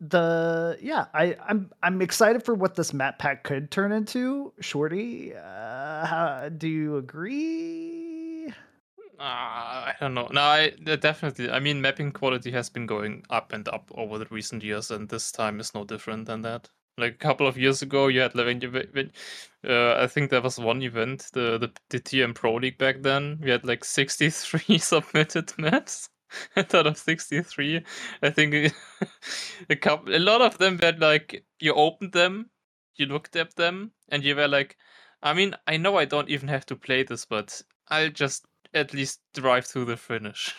the yeah, I I'm I'm excited for what this map pack could turn into. Shorty, uh, do you agree? Uh, I don't know. No, I definitely. I mean, mapping quality has been going up and up over the recent years, and this time is no different than that. Like a couple of years ago, you had when uh, I think there was one event, the the the TM Pro League back then. We had like 63 submitted maps. Out of 63, I think a couple, a lot of them were like you opened them, you looked at them, and you were like, I mean, I know I don't even have to play this, but I'll just at least drive through the finish.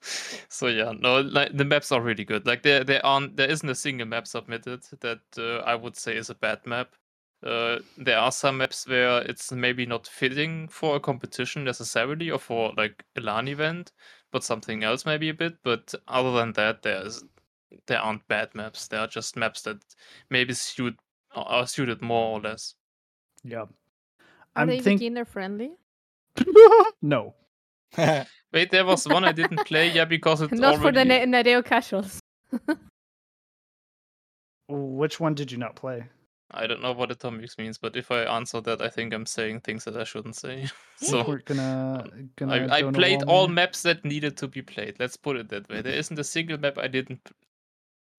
so yeah, no, like the maps are really good. Like there, there aren't, there isn't a single map submitted that uh, I would say is a bad map. Uh, there are some maps where it's maybe not fitting for a competition necessarily, or for like a LAN event, but something else maybe a bit. But other than that, there's there aren't bad maps. There are just maps that maybe suit are suited more or less. Yeah. Are I'm they think beginner friendly? no. Wait, there was one I didn't play. Yeah, because it Not for the na- Nadeo casuals. Which one did you not play? I don't know what atomics means, but if I answer that, I think I'm saying things that I shouldn't say. so We're gonna gonna. I, I played wall all me? maps that needed to be played. Let's put it that way. There isn't a single map I didn't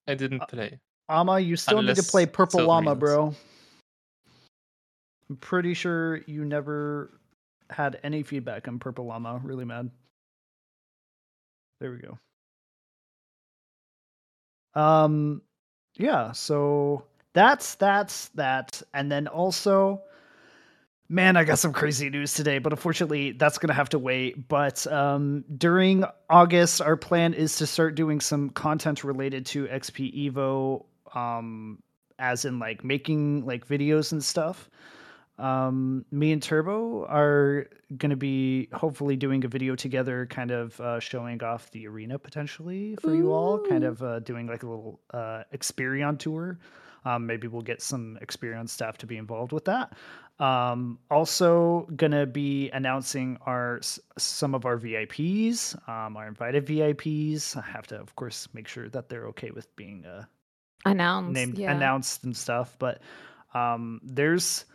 I didn't Uh, play. Ama, you still need to play Purple certain Llama, reasons. bro. I'm pretty sure you never had any feedback on Purple Llama. Really mad. There we go. Um, yeah. So that's that's that, and then also Man, I got some crazy news today, but unfortunately, that's to have to wait. But um, during August, our plan is to start doing some content related to XP Evo, um, as in like making like videos and stuff. Um, me and Turbo are going to be hopefully doing a video together, kind of uh, showing off the arena potentially for you all, kind of uh, doing like a little uh, Experion tour. Um, maybe we'll get some Experion staff to be involved with that. Um, also gonna be announcing our some of our VIPs, um, our invited VIPs. I have to, of course, make sure that they're okay with being uh, announced, named, yeah. announced and stuff. But um, there's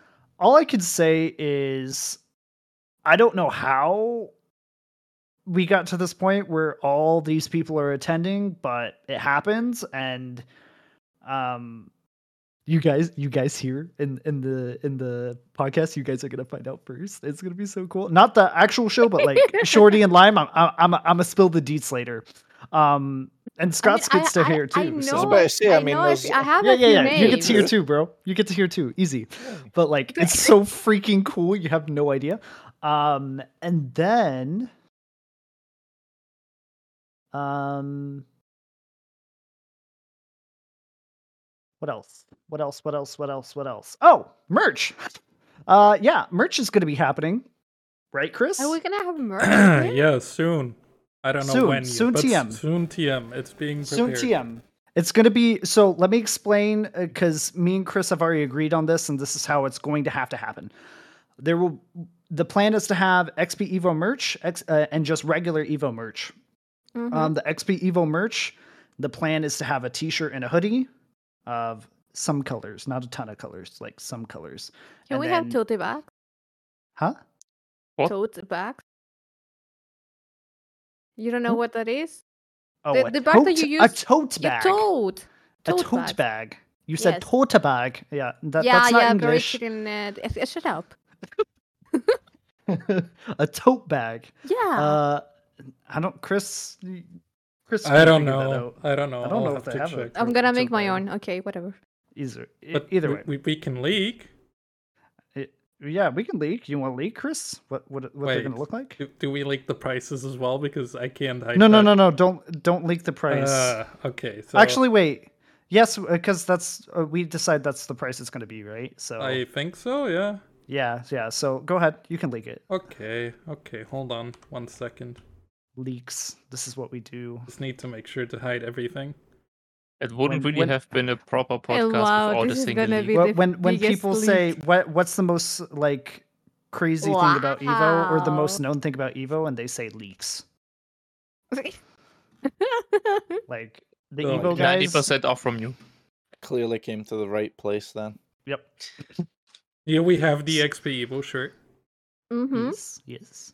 all I can say is I don't know how we got to this point where all these people are attending, but it happens, and um you guys you guys here in in the in the podcast you guys are gonna find out first. It's gonna be so cool. Not the actual show but like shorty and lime i'm i'm i'm, I'm gonna spill the deets later. Um and Scott's I mean, gets I, to hear too. I, know, so. I, about to say, I, mean, I, I have yeah, yeah, yeah. Names. You get to hear too, bro. You get to hear too, easy. But like, it's so freaking cool. You have no idea. Um, and then, um, what else? What else? What else? What else? What else? Oh, merch. Uh, yeah, merch is going to be happening, right, Chris? Are we gonna have merch? yeah, soon. I don't know soon, when. Soon, yet, TM. Soon, TM. It's being prepared. Soon, TM. It's going to be so. Let me explain because uh, me and Chris have already agreed on this, and this is how it's going to have to happen. There will. The plan is to have XP Evo merch X, uh, and just regular Evo merch. Mm-hmm. Um, the XP Evo merch. The plan is to have a T-shirt and a hoodie of some colors, not a ton of colors, like some colors. Can and we then... have tote bags? Huh? What? Tote bags. You don't know what that is? Oh, the, the bag tote, that you use. A tote bag. tote. tote. A tote bag. bag. You said yes. tote bag. Yeah, that, yeah, that's not yeah, English. Very chicken, uh, it, it should help. a tote bag. Yeah. Uh, I don't, Chris. Chris. I don't know. I don't know. I don't I'll know if they have it. I'm gonna make my own. Okay, whatever. Either, but either way, we, we can leak. Yeah, we can leak. You want to leak, Chris? What what what Wait, they're gonna look like? Do, do, we leak the prices as well? Because I can't. No, no, no, no. Don't don't leak the price. Uh, okay. So... Actually, wait. Yes, because that's uh, we decide that's the price it's going to be, right? So I think so. Yeah. Yeah, yeah. So go ahead. You can leak it. Okay. Okay. Hold on one second. Leaks. This is what we do. Just need to make sure to hide everything. It wouldn't when, really when, have been a proper podcast wow, without a single well, when when people leak. say what what's the most like crazy wow. thing about Evo or the most known thing about Evo, and they say leaks. like the oh, Evo guys, ninety percent off from you. Clearly came to the right place then. Yep. yeah, we have the XP Evo shirt. Mm-hmm. Yes. Yes.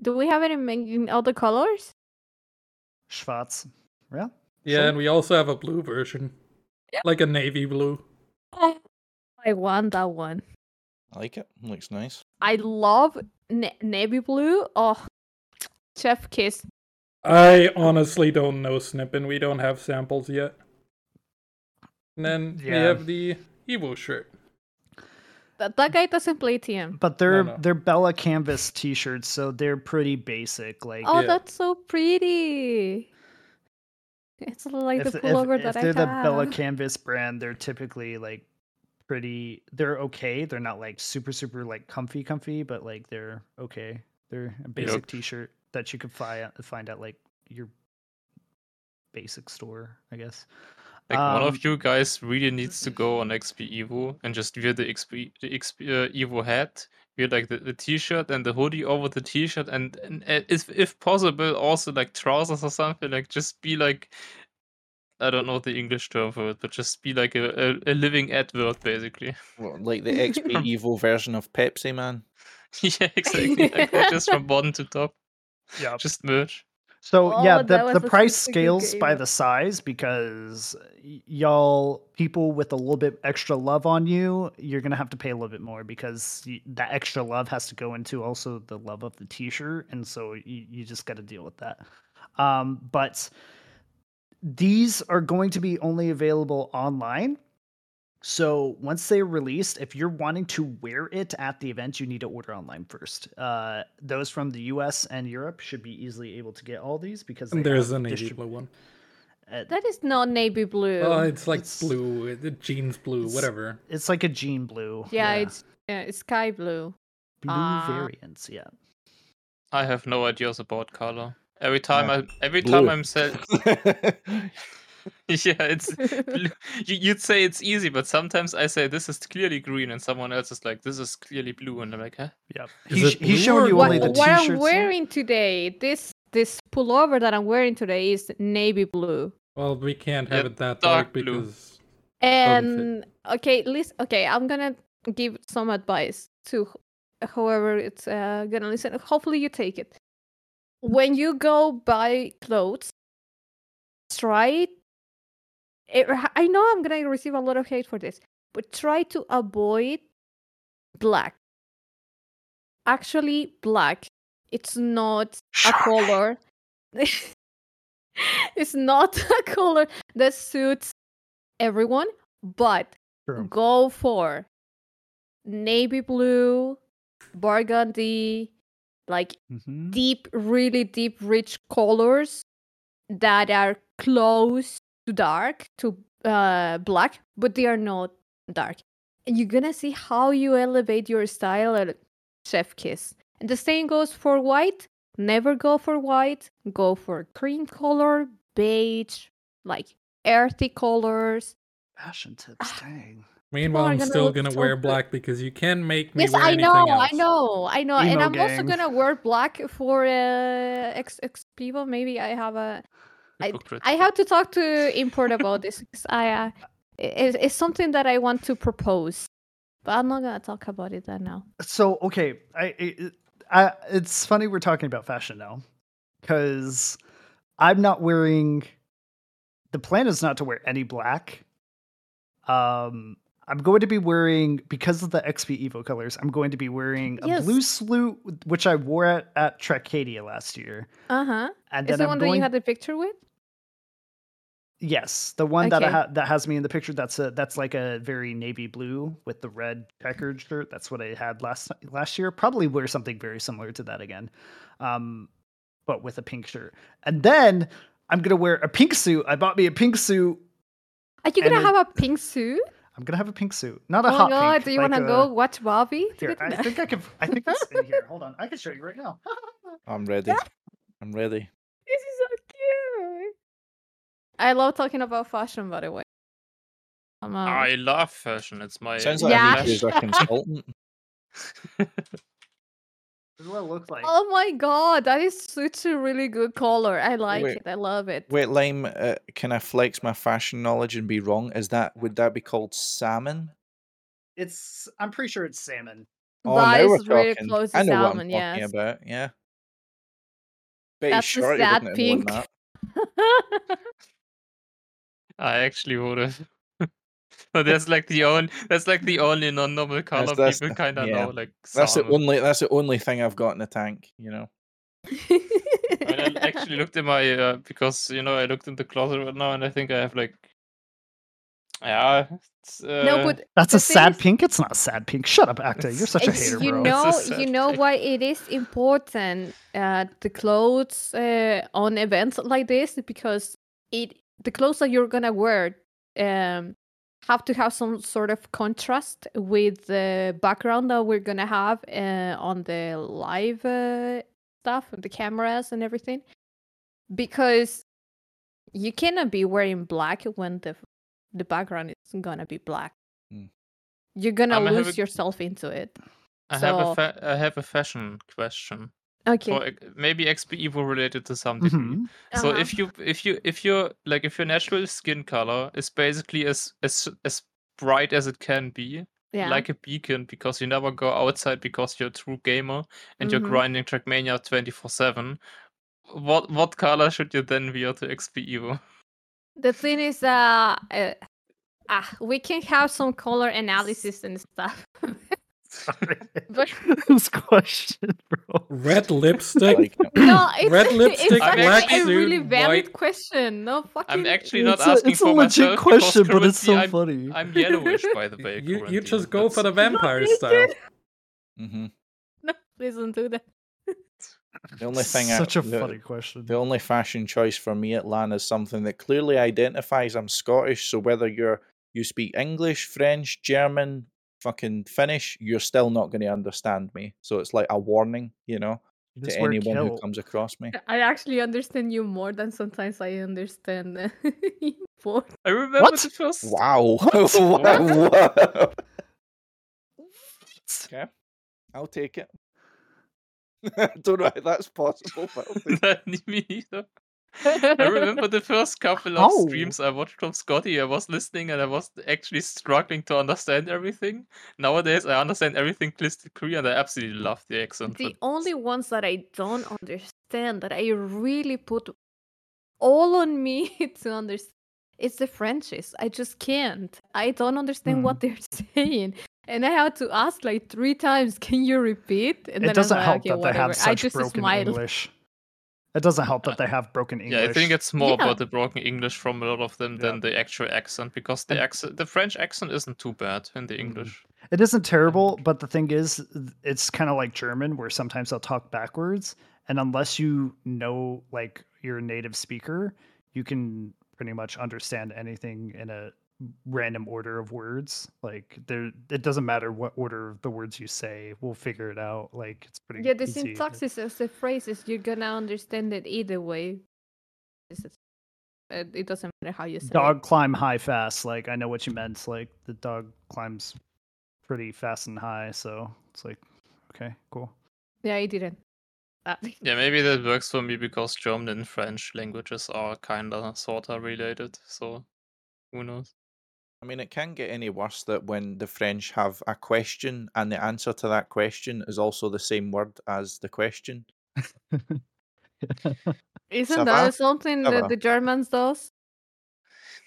Do we have it in, in other colors? Schwarz. Yeah. Yeah, so, and we also have a blue version, like a navy blue. I want that one. I like it. it looks nice. I love na- navy blue. Oh, chef kiss. I honestly don't know Snippin. We don't have samples yet. And then yeah. we have the Evo shirt. That, that guy doesn't play TM. But they're no, no. they're Bella canvas t-shirts, so they're pretty basic. Like Oh, yeah. that's so pretty. It's like if, the pullover if, that if they're the Bella Canvas brand, they're typically like pretty. They're okay. They're not like super super like comfy comfy, but like they're okay. They're a basic yep. T-shirt that you could find find at like your basic store, I guess. Like um, one of um, you guys really needs to go on XP Evo and just wear the XP the XP uh, Evo hat wear like the, the t-shirt and the hoodie over the t-shirt and, and if if possible also like trousers or something like just be like I don't know the English term for it, but just be like a, a, a living advert basically. Well, like the XP Evo version of Pepsi Man. yeah, exactly. like just from bottom to top. Yeah. Just merch. So oh, yeah, the the price scales by the size because y'all people with a little bit extra love on you, you're gonna have to pay a little bit more because you, that extra love has to go into also the love of the t-shirt, and so you, you just got to deal with that. Um, but these are going to be only available online. So once they're released, if you're wanting to wear it at the event, you need to order online first. Uh, those from the U.S. and Europe should be easily able to get all these because there's a navy distrib- blue one. Uh, that is not navy blue. Oh, it's like it's, blue, the jeans blue, it's, whatever. It's like a jean blue. Yeah, yeah. it's yeah, it's sky blue. Blue uh, variants, yeah. I have no ideas about color. Every time yeah. I, every blue. time I'm said, yeah, it's you'd say it's easy, but sometimes I say this is clearly green, and someone else is like, this is clearly blue, and I'm like, huh? Yeah, he's, he's showing you only the what I'm wearing today. This this pullover that I'm wearing today is navy blue. Well, we can't have it that dark, dark because. And okay, listen. Okay, I'm gonna give some advice to whoever it's uh, gonna listen. Hopefully, you take it. When you go buy clothes, try it, I know I'm gonna receive a lot of hate for this, but try to avoid black. Actually, black. It's not a color. it's not a color that suits everyone, but True. go for navy blue, burgundy, like mm-hmm. deep, really deep, rich colors that are close to dark to uh, black, but they are not dark. And you're gonna see how you elevate your style at Chef Kiss. And the same goes for white. Never go for white. Go for cream color, beige, like earthy colors. Fashion tips, dang. Meanwhile, I'm still gonna wear black because you can make me. Yes, I know, I know, I know, Emo and I'm gang. also gonna wear black for uh, X X people. Maybe I have a I, I have to talk to import about this because I uh, it, it's something that I want to propose, but I'm not gonna talk about it right now. So okay, I, I it's funny we're talking about fashion now because I'm not wearing. The plan is not to wear any black. Um, I'm going to be wearing because of the XP Evo colors. I'm going to be wearing a yes. blue suit, which I wore at at Trekcadia last year. Uh huh. And is then the I'm one going... that you had the picture with? Yes, the one that I ha- that has me in the picture. That's a that's like a very navy blue with the red checkered shirt. That's what I had last last year. Probably wear something very similar to that again, um, but with a pink shirt. And then I'm gonna wear a pink suit. I bought me a pink suit. Are you gonna have a pink suit? I'm gonna have a pink suit, not a oh hot God, pink. Do you like want to go watch Barbie? Here, I think I can. I think it's in here. Hold on, I can show you right now. I'm ready. I'm ready. I love talking about fashion, by the way. Um, I love fashion. It's my sounds like yeah. he's a consultant. This is what it looks like. Oh my god, that is such a really good color. I like wait, it. I love it. Wait, Lime, uh, can I flex my fashion knowledge and be wrong? Is that would that be called salmon? It's. I'm pretty sure it's salmon. Oh, that is really close to I know salmon. What I'm yes. talking about. Yeah. Betty That's the sad pink. That. I actually would have. but that's like the only that's like the only non-normal color that's, that's, people kind of yeah. know. Like that's the only that's the only thing I've got in the tank. You know. I actually looked in my uh, because you know I looked in the closet right now and I think I have like yeah. Uh... No, but that's a sad is... pink. It's not a sad pink. Shut up, actor. You're such a hater, you bro. Know, you know pink. why it is important uh, the clothes uh, on events like this because it the clothes that you're gonna wear um, have to have some sort of contrast with the background that we're gonna have uh, on the live uh, stuff, the cameras and everything, because you cannot be wearing black when the the background is gonna be black. Mm. You're gonna um, lose a... yourself into it. I so... have a fa- I have a fashion question. Okay. Or maybe XP Evo related to some degree. Mm-hmm. Uh-huh. So if you if you if you're like if your natural skin color is basically as as as bright as it can be, yeah. like a beacon, because you never go outside because you're a true gamer and mm-hmm. you're grinding Trackmania twenty four seven. What what color should you then wear to XP Evo? The thing is, uh, uh, uh we can have some color analysis and stuff. this question, bro. Red lipstick. No, it's, Red lipstick, it's actually black a really suit, valid white- question. No fucking. I'm actually not It's a, asking it's a legit myself question, but it's so funny. I'm, I'm yellowish, by the way. You you just go for the vampire Not style. naked. hmm No, please don't do that. The only thing, I- Such a the, funny question. the only fashion choice for me at LAN is something that clearly identifies I'm Scottish. So whether you're you speak English, French, German, fucking finish, you're still not going to understand me. So it's like a warning, you know, You just to wear anyone who comes across me. I actually understand you more than sometimes I understand uh. I remember What? the first. Wow. What? Wow. okay. I'll take it. I don't know how that's possible, but I'll take it. Me neither. I remember the first couple of How? streams I watched from Scotty. I was listening and I was actually struggling to understand everything. Nowadays, I understand everything crystal clear and I absolutely love the accent. The but only ones that I don't understand, that I really put all on me to understand, it's the Frenches. I just can't. I don't understand Hmm. what they're saying. And I had to ask like three times, can you repeat? And It I was doesn't like, help "Okay, that they whatever." have I such just broken smiled. English. It doesn't help that they have broken English. yeah, I think it's more Yeah. about the broken English from a lot of them Yeah. than the actual accent because the accent, the French accent isn't too bad in the Mhm. English. It isn't terrible, but the thing is, it's kind of like German, where sometimes they'll talk backwards, and unless you know, like, you're a native speaker, you can pretty much understand anything in a random order of words. Like, there, it doesn't matter what order of the words you say, we'll figure it out. Like, it's pretty. Yeah, the easy. syntaxes of the phrases, you're gonna understand it either way. This is- uh, It doesn't matter how you say Dog climb high fast. Like, I know what you meant. Like, the dog climbs pretty fast and high, so it's like, okay, cool. Yeah, I didn't. Uh, Yeah, maybe that works for me because German and French languages are kinda sorta related. So who knows? I mean, it can't get any worse that when the French have a question and the answer to that question is also the same word as the question. Isn't Ça that va? something Ça that va. the Germans does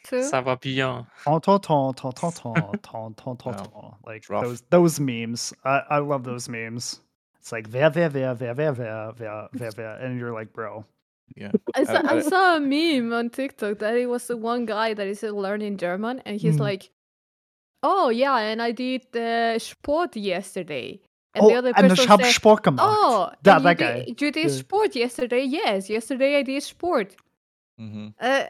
too? Ça va bien. Ton, ton, ton, ton, ton, ton, ton, ton, ton, Wow. ton. Like rough. those those memes. I, I love those memes. It's like wer wer wer wer wer wer wer wer wer and you're like, bro. Yeah. I saw, I saw a meme on TikTok that it was the one guy that is learning German, and he's Mm. like, "Oh yeah, and I did uh, Sport yesterday." And the oh, other and person ich said, Sport gemacht. "Oh, that that you guy. did, you did Yeah. sport yesterday? Yes, yesterday I did sport." hmm Uh,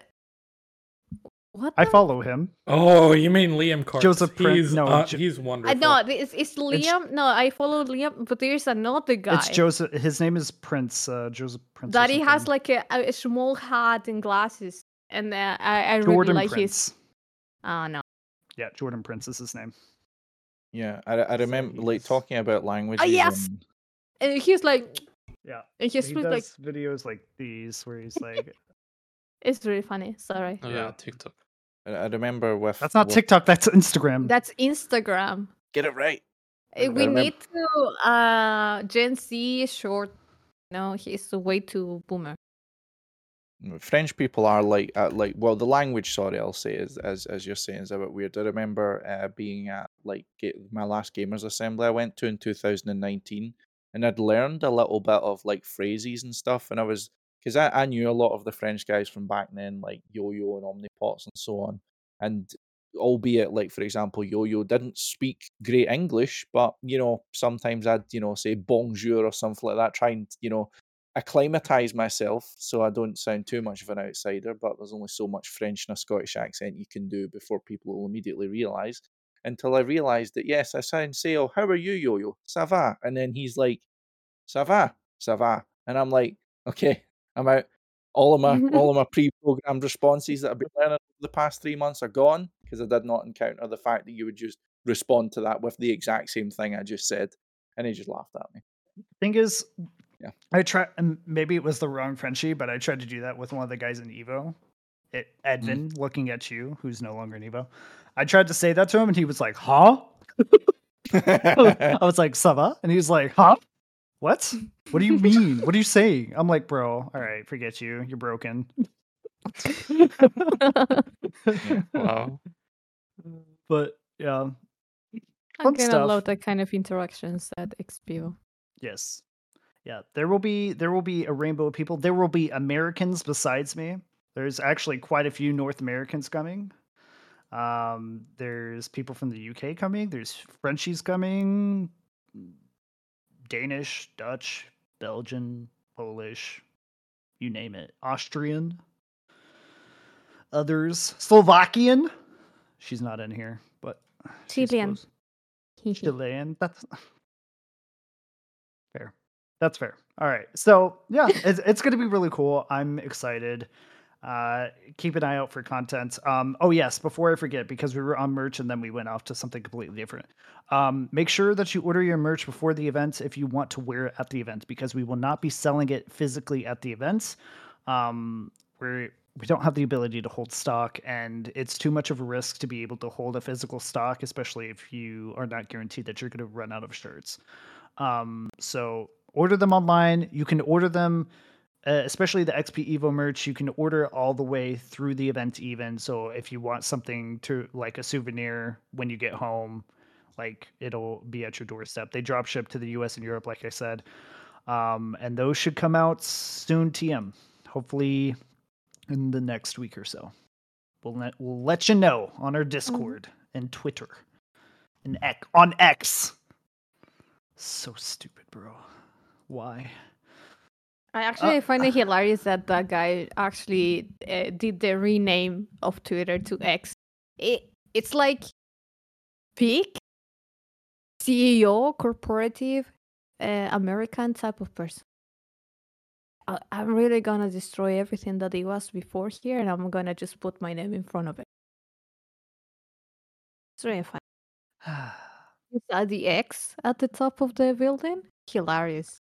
what? I the- follow him. Oh, you mean Liam Carter? Joseph Prin- He's no, uh, Jo- he's I wonderful. know it's, it's Liam. no, I follow Liam, but there's another guy It's Joseph. His name is Prince. Uh, Joseph Prince. or that he has something. like a, a a small hat and glasses, and uh, I I really Jordan like Prince. his. Oh no. Yeah, Jordan Prince is his name. Yeah. I, I remember like he's- talking about languages. yes! and- And he's like, Yeah. and he He does like, videos like these where he's like, it's really funny. Sorry. Oh, Yeah. yeah, TikTok. I I remember with. "That's not with- TikTok. That's Instagram." That's Instagram. Get it right. Uh, We remember- need to uh Gen Z short. No, he's way too boomer. French people are like uh, like well the language sorry I'll say is as as you're saying is a bit weird. I remember uh, being at like ga- my last gamers assembly I went to in 2019 and I'd learned a little bit of like phrases and stuff and I was because I, I knew a lot of the French guys from back then like Yo-Yo and Omnipots and so on and albeit like for example Yo-Yo didn't speak great English but you know sometimes I'd you know say bonjour or something like that trying, and you know acclimatize myself so I don't sound too much of an outsider, but there's only so much French in a Scottish accent you can do before people will immediately realise. Until I realised that yes, I sound say, Oh, how are you, Yo Yo? Ça va? And then he's like, Ça va, ça va. And I'm like, Okay, I'm out. All of my mm-hmm. all of my pre-programmed responses that I've been learning over the past three months are gone because I did not encounter the fact that you would just respond to that with the exact same thing I just said. And he just laughed at me. thing is, Yeah. I try, and maybe it was the wrong Frenchie, but I tried to do that with one of the guys in Evo. It, mm-hmm. Edvin, looking at you, who's no longer in Evo. I tried to say that to him, and he was like, "Huh?" I was like, "Ça va?" And he was like, "Huh? What? What do you mean? What are you saying?" I'm like, "Bro, all right, forget you. You're broken." Wow. but yeah, I'm gonna stuff. love that kind of interactions at XP Evo. Yes. Yeah, there will be there will be a rainbow of people. There will be Americans besides me. There's actually quite a few North Americans coming. Um, there's people from the UK coming. There's Frenchies coming. Danish, Dutch, Belgian, Polish, you name it. Austrian. Others. Slovakian. She's not in here, but Chilean. Chilean. That's fair. That's fair. All right. So yeah, it's it's gonna be really cool. I'm excited. Uh, keep an eye out for content. Um, oh yes, before I forget, because we were on merch and then we went off to something completely different. Um, make sure that you order your merch before the event if you want to wear it at the event, because we will not be selling it physically at the event. Um, we're we don't have the ability to hold stock, and it's too much of a risk to be able to hold a physical stock, especially if you are not guaranteed that you're going to run out of shirts. Um, so order them online. You can order them uh, especially the XP Evo merch, you can order all the way through the event even. So if you want something to like a souvenir when you get home, like it'll be at your doorstep. They drop ship to the US and Europe, like I said. Um, and those should come out soon, TM. Hopefully in the next week or so. We'll let, we'll let you know on our mm-hmm. Discord mm-hmm. and Twitter and X, on X. So stupid, bro. Why? I actually uh, find it hilarious that that guy actually uh, did the rename of Twitter to X. It, it's like peak CEO, corporative, uh, American type of person. I, I'm really gonna destroy everything that it was before here, and I'm gonna just put my name in front of it. It's really fun. Is that the X at the top of the building? Hilarious.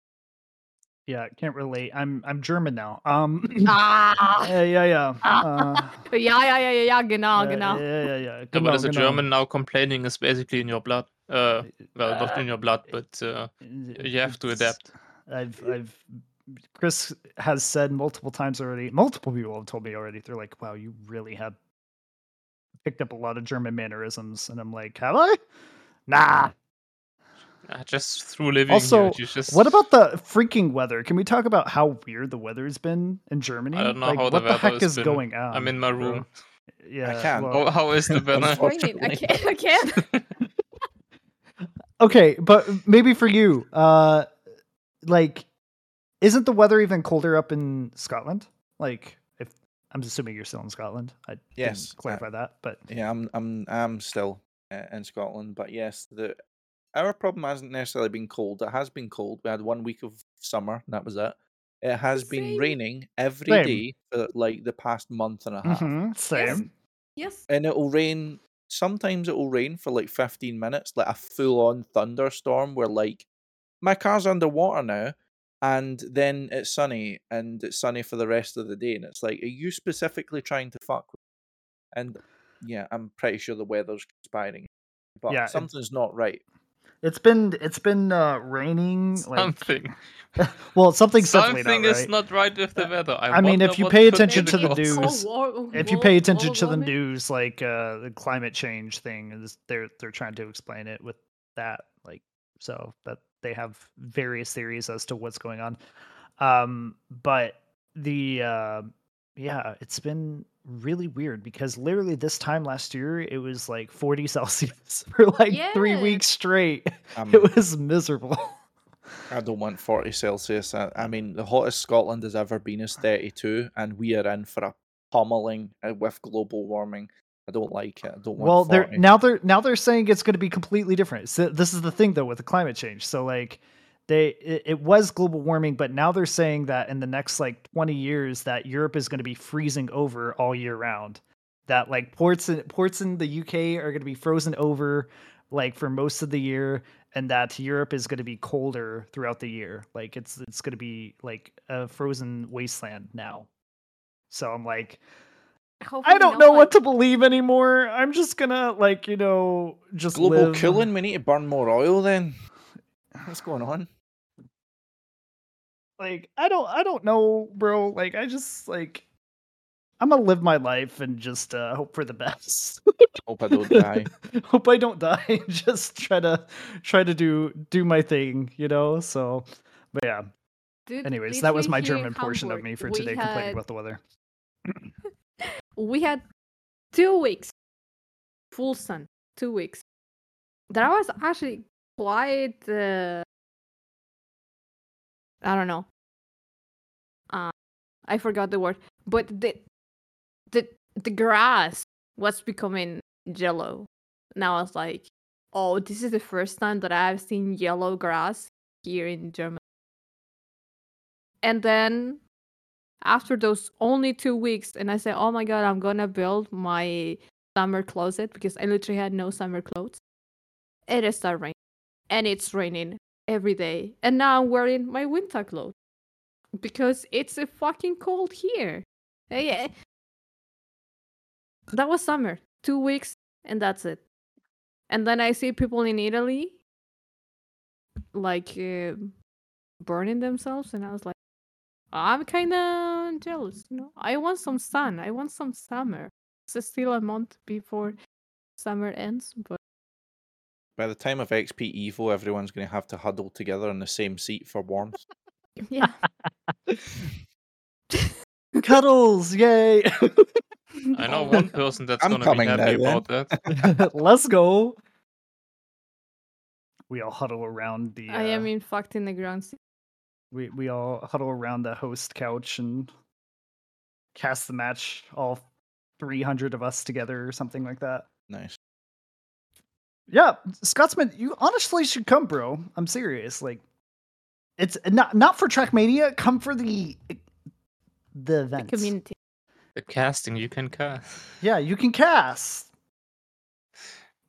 Yeah, can't relate. I'm I'm German now. Um, ah. yeah, yeah, yeah. Uh, yeah, yeah, yeah, yeah, genau, genau. Yeah, yeah, yeah. Genau, but as a genau. German now, complaining is basically in your blood. Uh, well, uh, not in your blood, but uh, you have to adapt. I've I've Chris has said multiple times already. Multiple people have told me already. They're like, "Wow, you really have picked up a lot of German mannerisms," and I'm like, "Have I?" Nah, just through living also, here, just... what about the freaking weather? Can we talk about how weird the weather's been in Germany? I don't know like, how what the, the heck is been. going on? I'm in my room. Bro. Yeah, I can. Well, how is the weather? I can't. I can't. okay, but maybe for you, uh, like, isn't the weather even colder up in Scotland? Like, if I'm assuming you're still in Scotland, I yes clarify uh, that, but yeah, I'm I'm I'm still uh, in Scotland, but yes, the our problem hasn't necessarily been cold. It has been cold. We had one week of summer, and that was it. It has been raining every Same. day for like the past month and a half. Mm-hmm. Same. Yes. And it'll rain. Sometimes it will rain for like 15 minutes, like a full on thunderstorm where, like, my car's underwater now, and then it's sunny, and it's sunny for the rest of the day. And it's like, are you specifically trying to fuck with? Me? And yeah, I'm pretty sure the weather's conspiring. But yeah, something's not right. It's been it's been uh, raining. Something. Like, well, something's something not is right. not right with the weather. I, I mean, if you pay attention to the news, if you pay attention to the news, like uh, the climate change thing, is they're they're trying to explain it with that, like so that they have various theories as to what's going on. Um, but the uh, yeah, it's been really weird because literally this time last year it was like 40 Celsius for like yeah. three weeks straight. Um, it was miserable. I don't want 40 Celsius. I, I, mean, the hottest Scotland has ever been is 32, and we are in for a pummeling uh, with global warming. I don't like it. I don't want. Well, 40. they're now they're now they're saying it's going to be completely different. So this is the thing though with the climate change. So like they it, it, was global warming but now they're saying that in the next like 20 years that europe is going to be freezing over all year round that like ports in ports in the uk are going to be frozen over like for most of the year and that europe is going to be colder throughout the year like it's it's going to be like a frozen wasteland now so i'm like Hopefully I don't know what to believe anymore. I'm just gonna like you know just global live. cooling. We need to burn more oil then. What's going on? Like I don't I don't know, bro. Like I just like I'm gonna live my life and just uh, hope for the best. hope I don't die. hope I don't die. just try to try to do do my thing, you know. So, but yeah. Dude, Anyways, that was my German portion of me for today, had... complaining about the weather. we had two weeks, full sun, two weeks. That I was actually quite. Uh, I don't know. Uh, I forgot the word, but the the the grass was becoming yellow. Now I was like, oh, this is the first time that I've seen yellow grass here in Germany. And then after those only two weeks, and I said, oh my god, I'm gonna build my summer closet because I literally had no summer clothes. It is started raining, and it's raining every day. And now I'm wearing my winter clothes because it's a fucking cold here. Yeah, that was summer. Two weeks, and that's it. And then I see people in Italy like uh, burning themselves, and I was like, I'm kind of jealous. You know, I want some sun. I want some summer. It's still a month before summer ends, but by the time of XP Evo, everyone's going to have to huddle together in the same seat for warmth. yeah. Cuddles, yay! I know one person that's gonna be happy now, about that. Let's go. We all huddle around the. Uh, I am in fucked in the ground. Seat. We we all huddle around the host couch and cast the match. All three hundred of us together, or something like that. Nice. Yeah, Scotsman, you honestly should come, bro. I'm serious. Like, it's not not for Trackmania. Come for the the event. The community. The casting you can cast. Yeah, you can cast.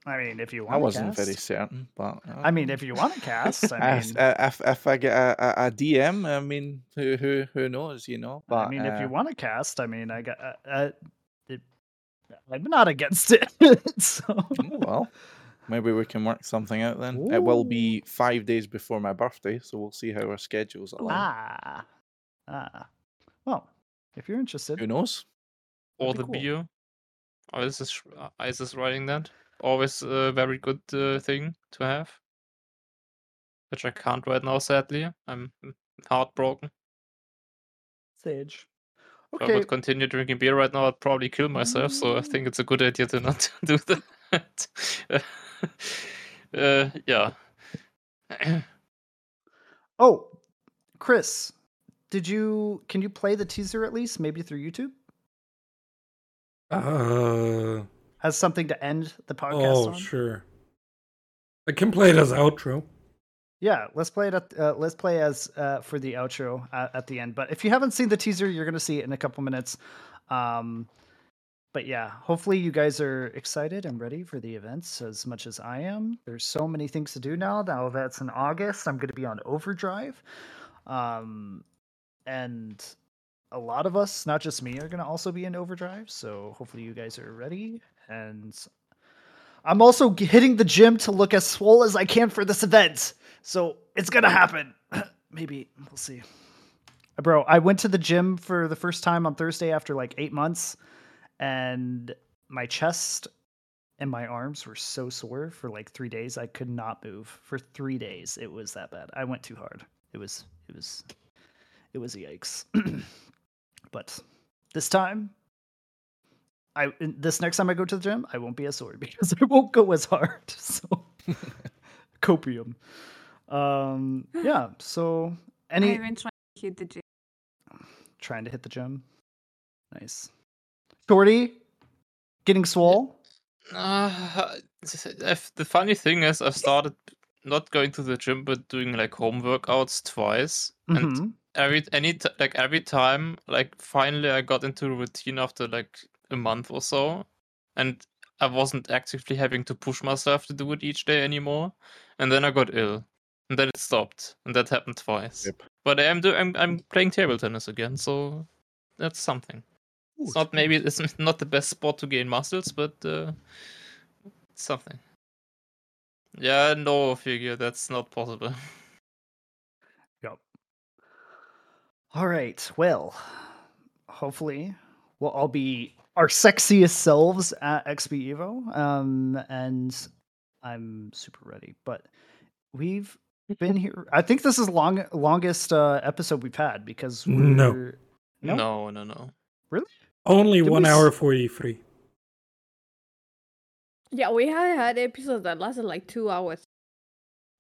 I mean, if you want. I wasn't cast. very certain, but uh, I mean, if you want to cast, I mean, uh, if if I get a, a, a, DM, I mean, who who who knows, you know? But I mean, uh, if you want to cast, I mean, I got. Uh, uh, it, I'm not against it. so. Oh, well, maybe we can work something out then. Ooh. It will be five days before my birthday, so we'll see how our schedules align. Ah, ah. Well, if you're interested, who knows? or the cool. beer. Is this Isis writing that? Always a very good uh, thing to have, which I can't right now. Sadly, I'm heartbroken. Sage. Okay. If I would continue drinking beer right now, I'd probably kill myself. So I mm. think it's a good idea to not do that. uh, yeah. oh, Chris, did you? Can you play the teaser at least, maybe through YouTube? Uh, Has something to end the podcast oh, on? sure. I can play it as outro. Yeah, let's play it. At, uh, let's play as uh, for the outro at, at, the end. But if you haven't seen the teaser, you're gonna see it in a couple minutes. Um, but yeah, hopefully you guys are excited and ready for the events as much as I am. There's so many things to do now. Now that's in August. I'm gonna be on overdrive, um, and a lot of us, not just me, are going to also be in overdrive. So hopefully you guys are ready. And I'm also hitting the gym to look as swole as I can for this event. So it's going to happen. Maybe we'll see. Bro, I went to the gym for the first time on Thursday after like eight months, and my chest and my arms were so sore for like three days. I could not move for three days. It was that bad. I went too hard. It was, it was, it was yikes. But this time, I this next time I go to the gym, I won't be as sore because I won't go as hard. So copium. Um, yeah. So any. I've been trying to hit the gym. Trying to hit the gym. Nice. Shorty, getting swole. Uh, the funny thing is, I've started not going to the gym, but doing like home workouts twice, mm-hmm. and every any t- like every time like finally I got into a routine after like a month or so, and I wasn't actively having to push myself to do it each day anymore. And then I got ill, and then it stopped, and that happened twice. Yep. But I'm do I'm I'm playing table tennis again, so that's something. Ooh, it's not maybe it's not the best sport to gain muscles, but uh, something. Yeah, no figure that's not possible. Yep. All right. Well, hopefully we'll all be our sexiest selves at XP Evo. Um, and I'm super ready. But we've been here. I think this is long longest uh, episode we've had because no. no, no, no, no. Really? Only Did one hour forty three. Yeah, we have had episodes that lasted like two hours.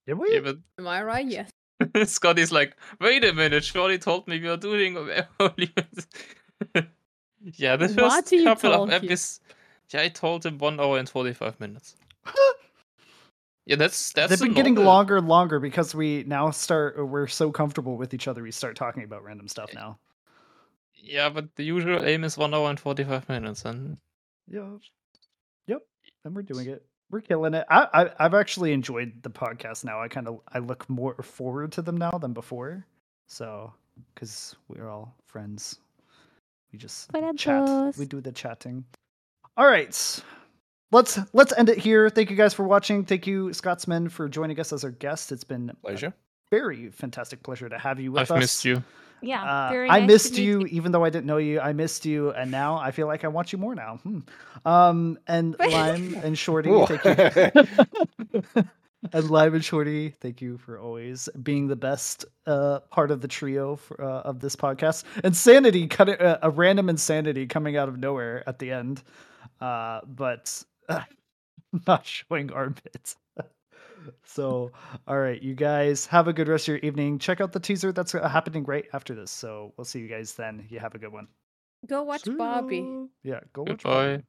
Did we? Yeah, but... Am I right? Yes. Scotty's like, wait a minute, Shorty told me we are doing only. yeah, the first couple of episodes. Yeah, I told him one hour and forty five minutes. yeah, that's that's. They've been getting longer and longer because we now start. We're so comfortable with each other. We start talking about random stuff now. Yeah, but the usual aim is one hour and forty five minutes, and yeah, yep, and we're doing it we're killing it. I, I have actually enjoyed the podcast now. I kind of I look more forward to them now than before. So because we're all friends, we just chat. We do the chatting. All right, let's let's end it here. Thank you guys for watching. Thank you, Scotsman, for joining us as our guest. It's been pleasure. very fantastic pleasure to have you with I've us. I've missed you. Yeah, uh, I nice missed you, you, even though I didn't know you. I missed you, and now I feel like I want you more now. Hmm. Um, and Lime and Shorty, thank you. and Lime and Shorty, thank you for always being the best uh, part of the trio for, uh, of this podcast. Insanity, cut it, uh, a random insanity coming out of nowhere at the end, uh, but not showing armpits. So, all right, you guys have a good rest of your evening. Check out the teaser that's uh, happening right after this. So, we'll see you guys then. You have a good one. Go watch Barbie. Yeah, go Goodbye. watch Barbie.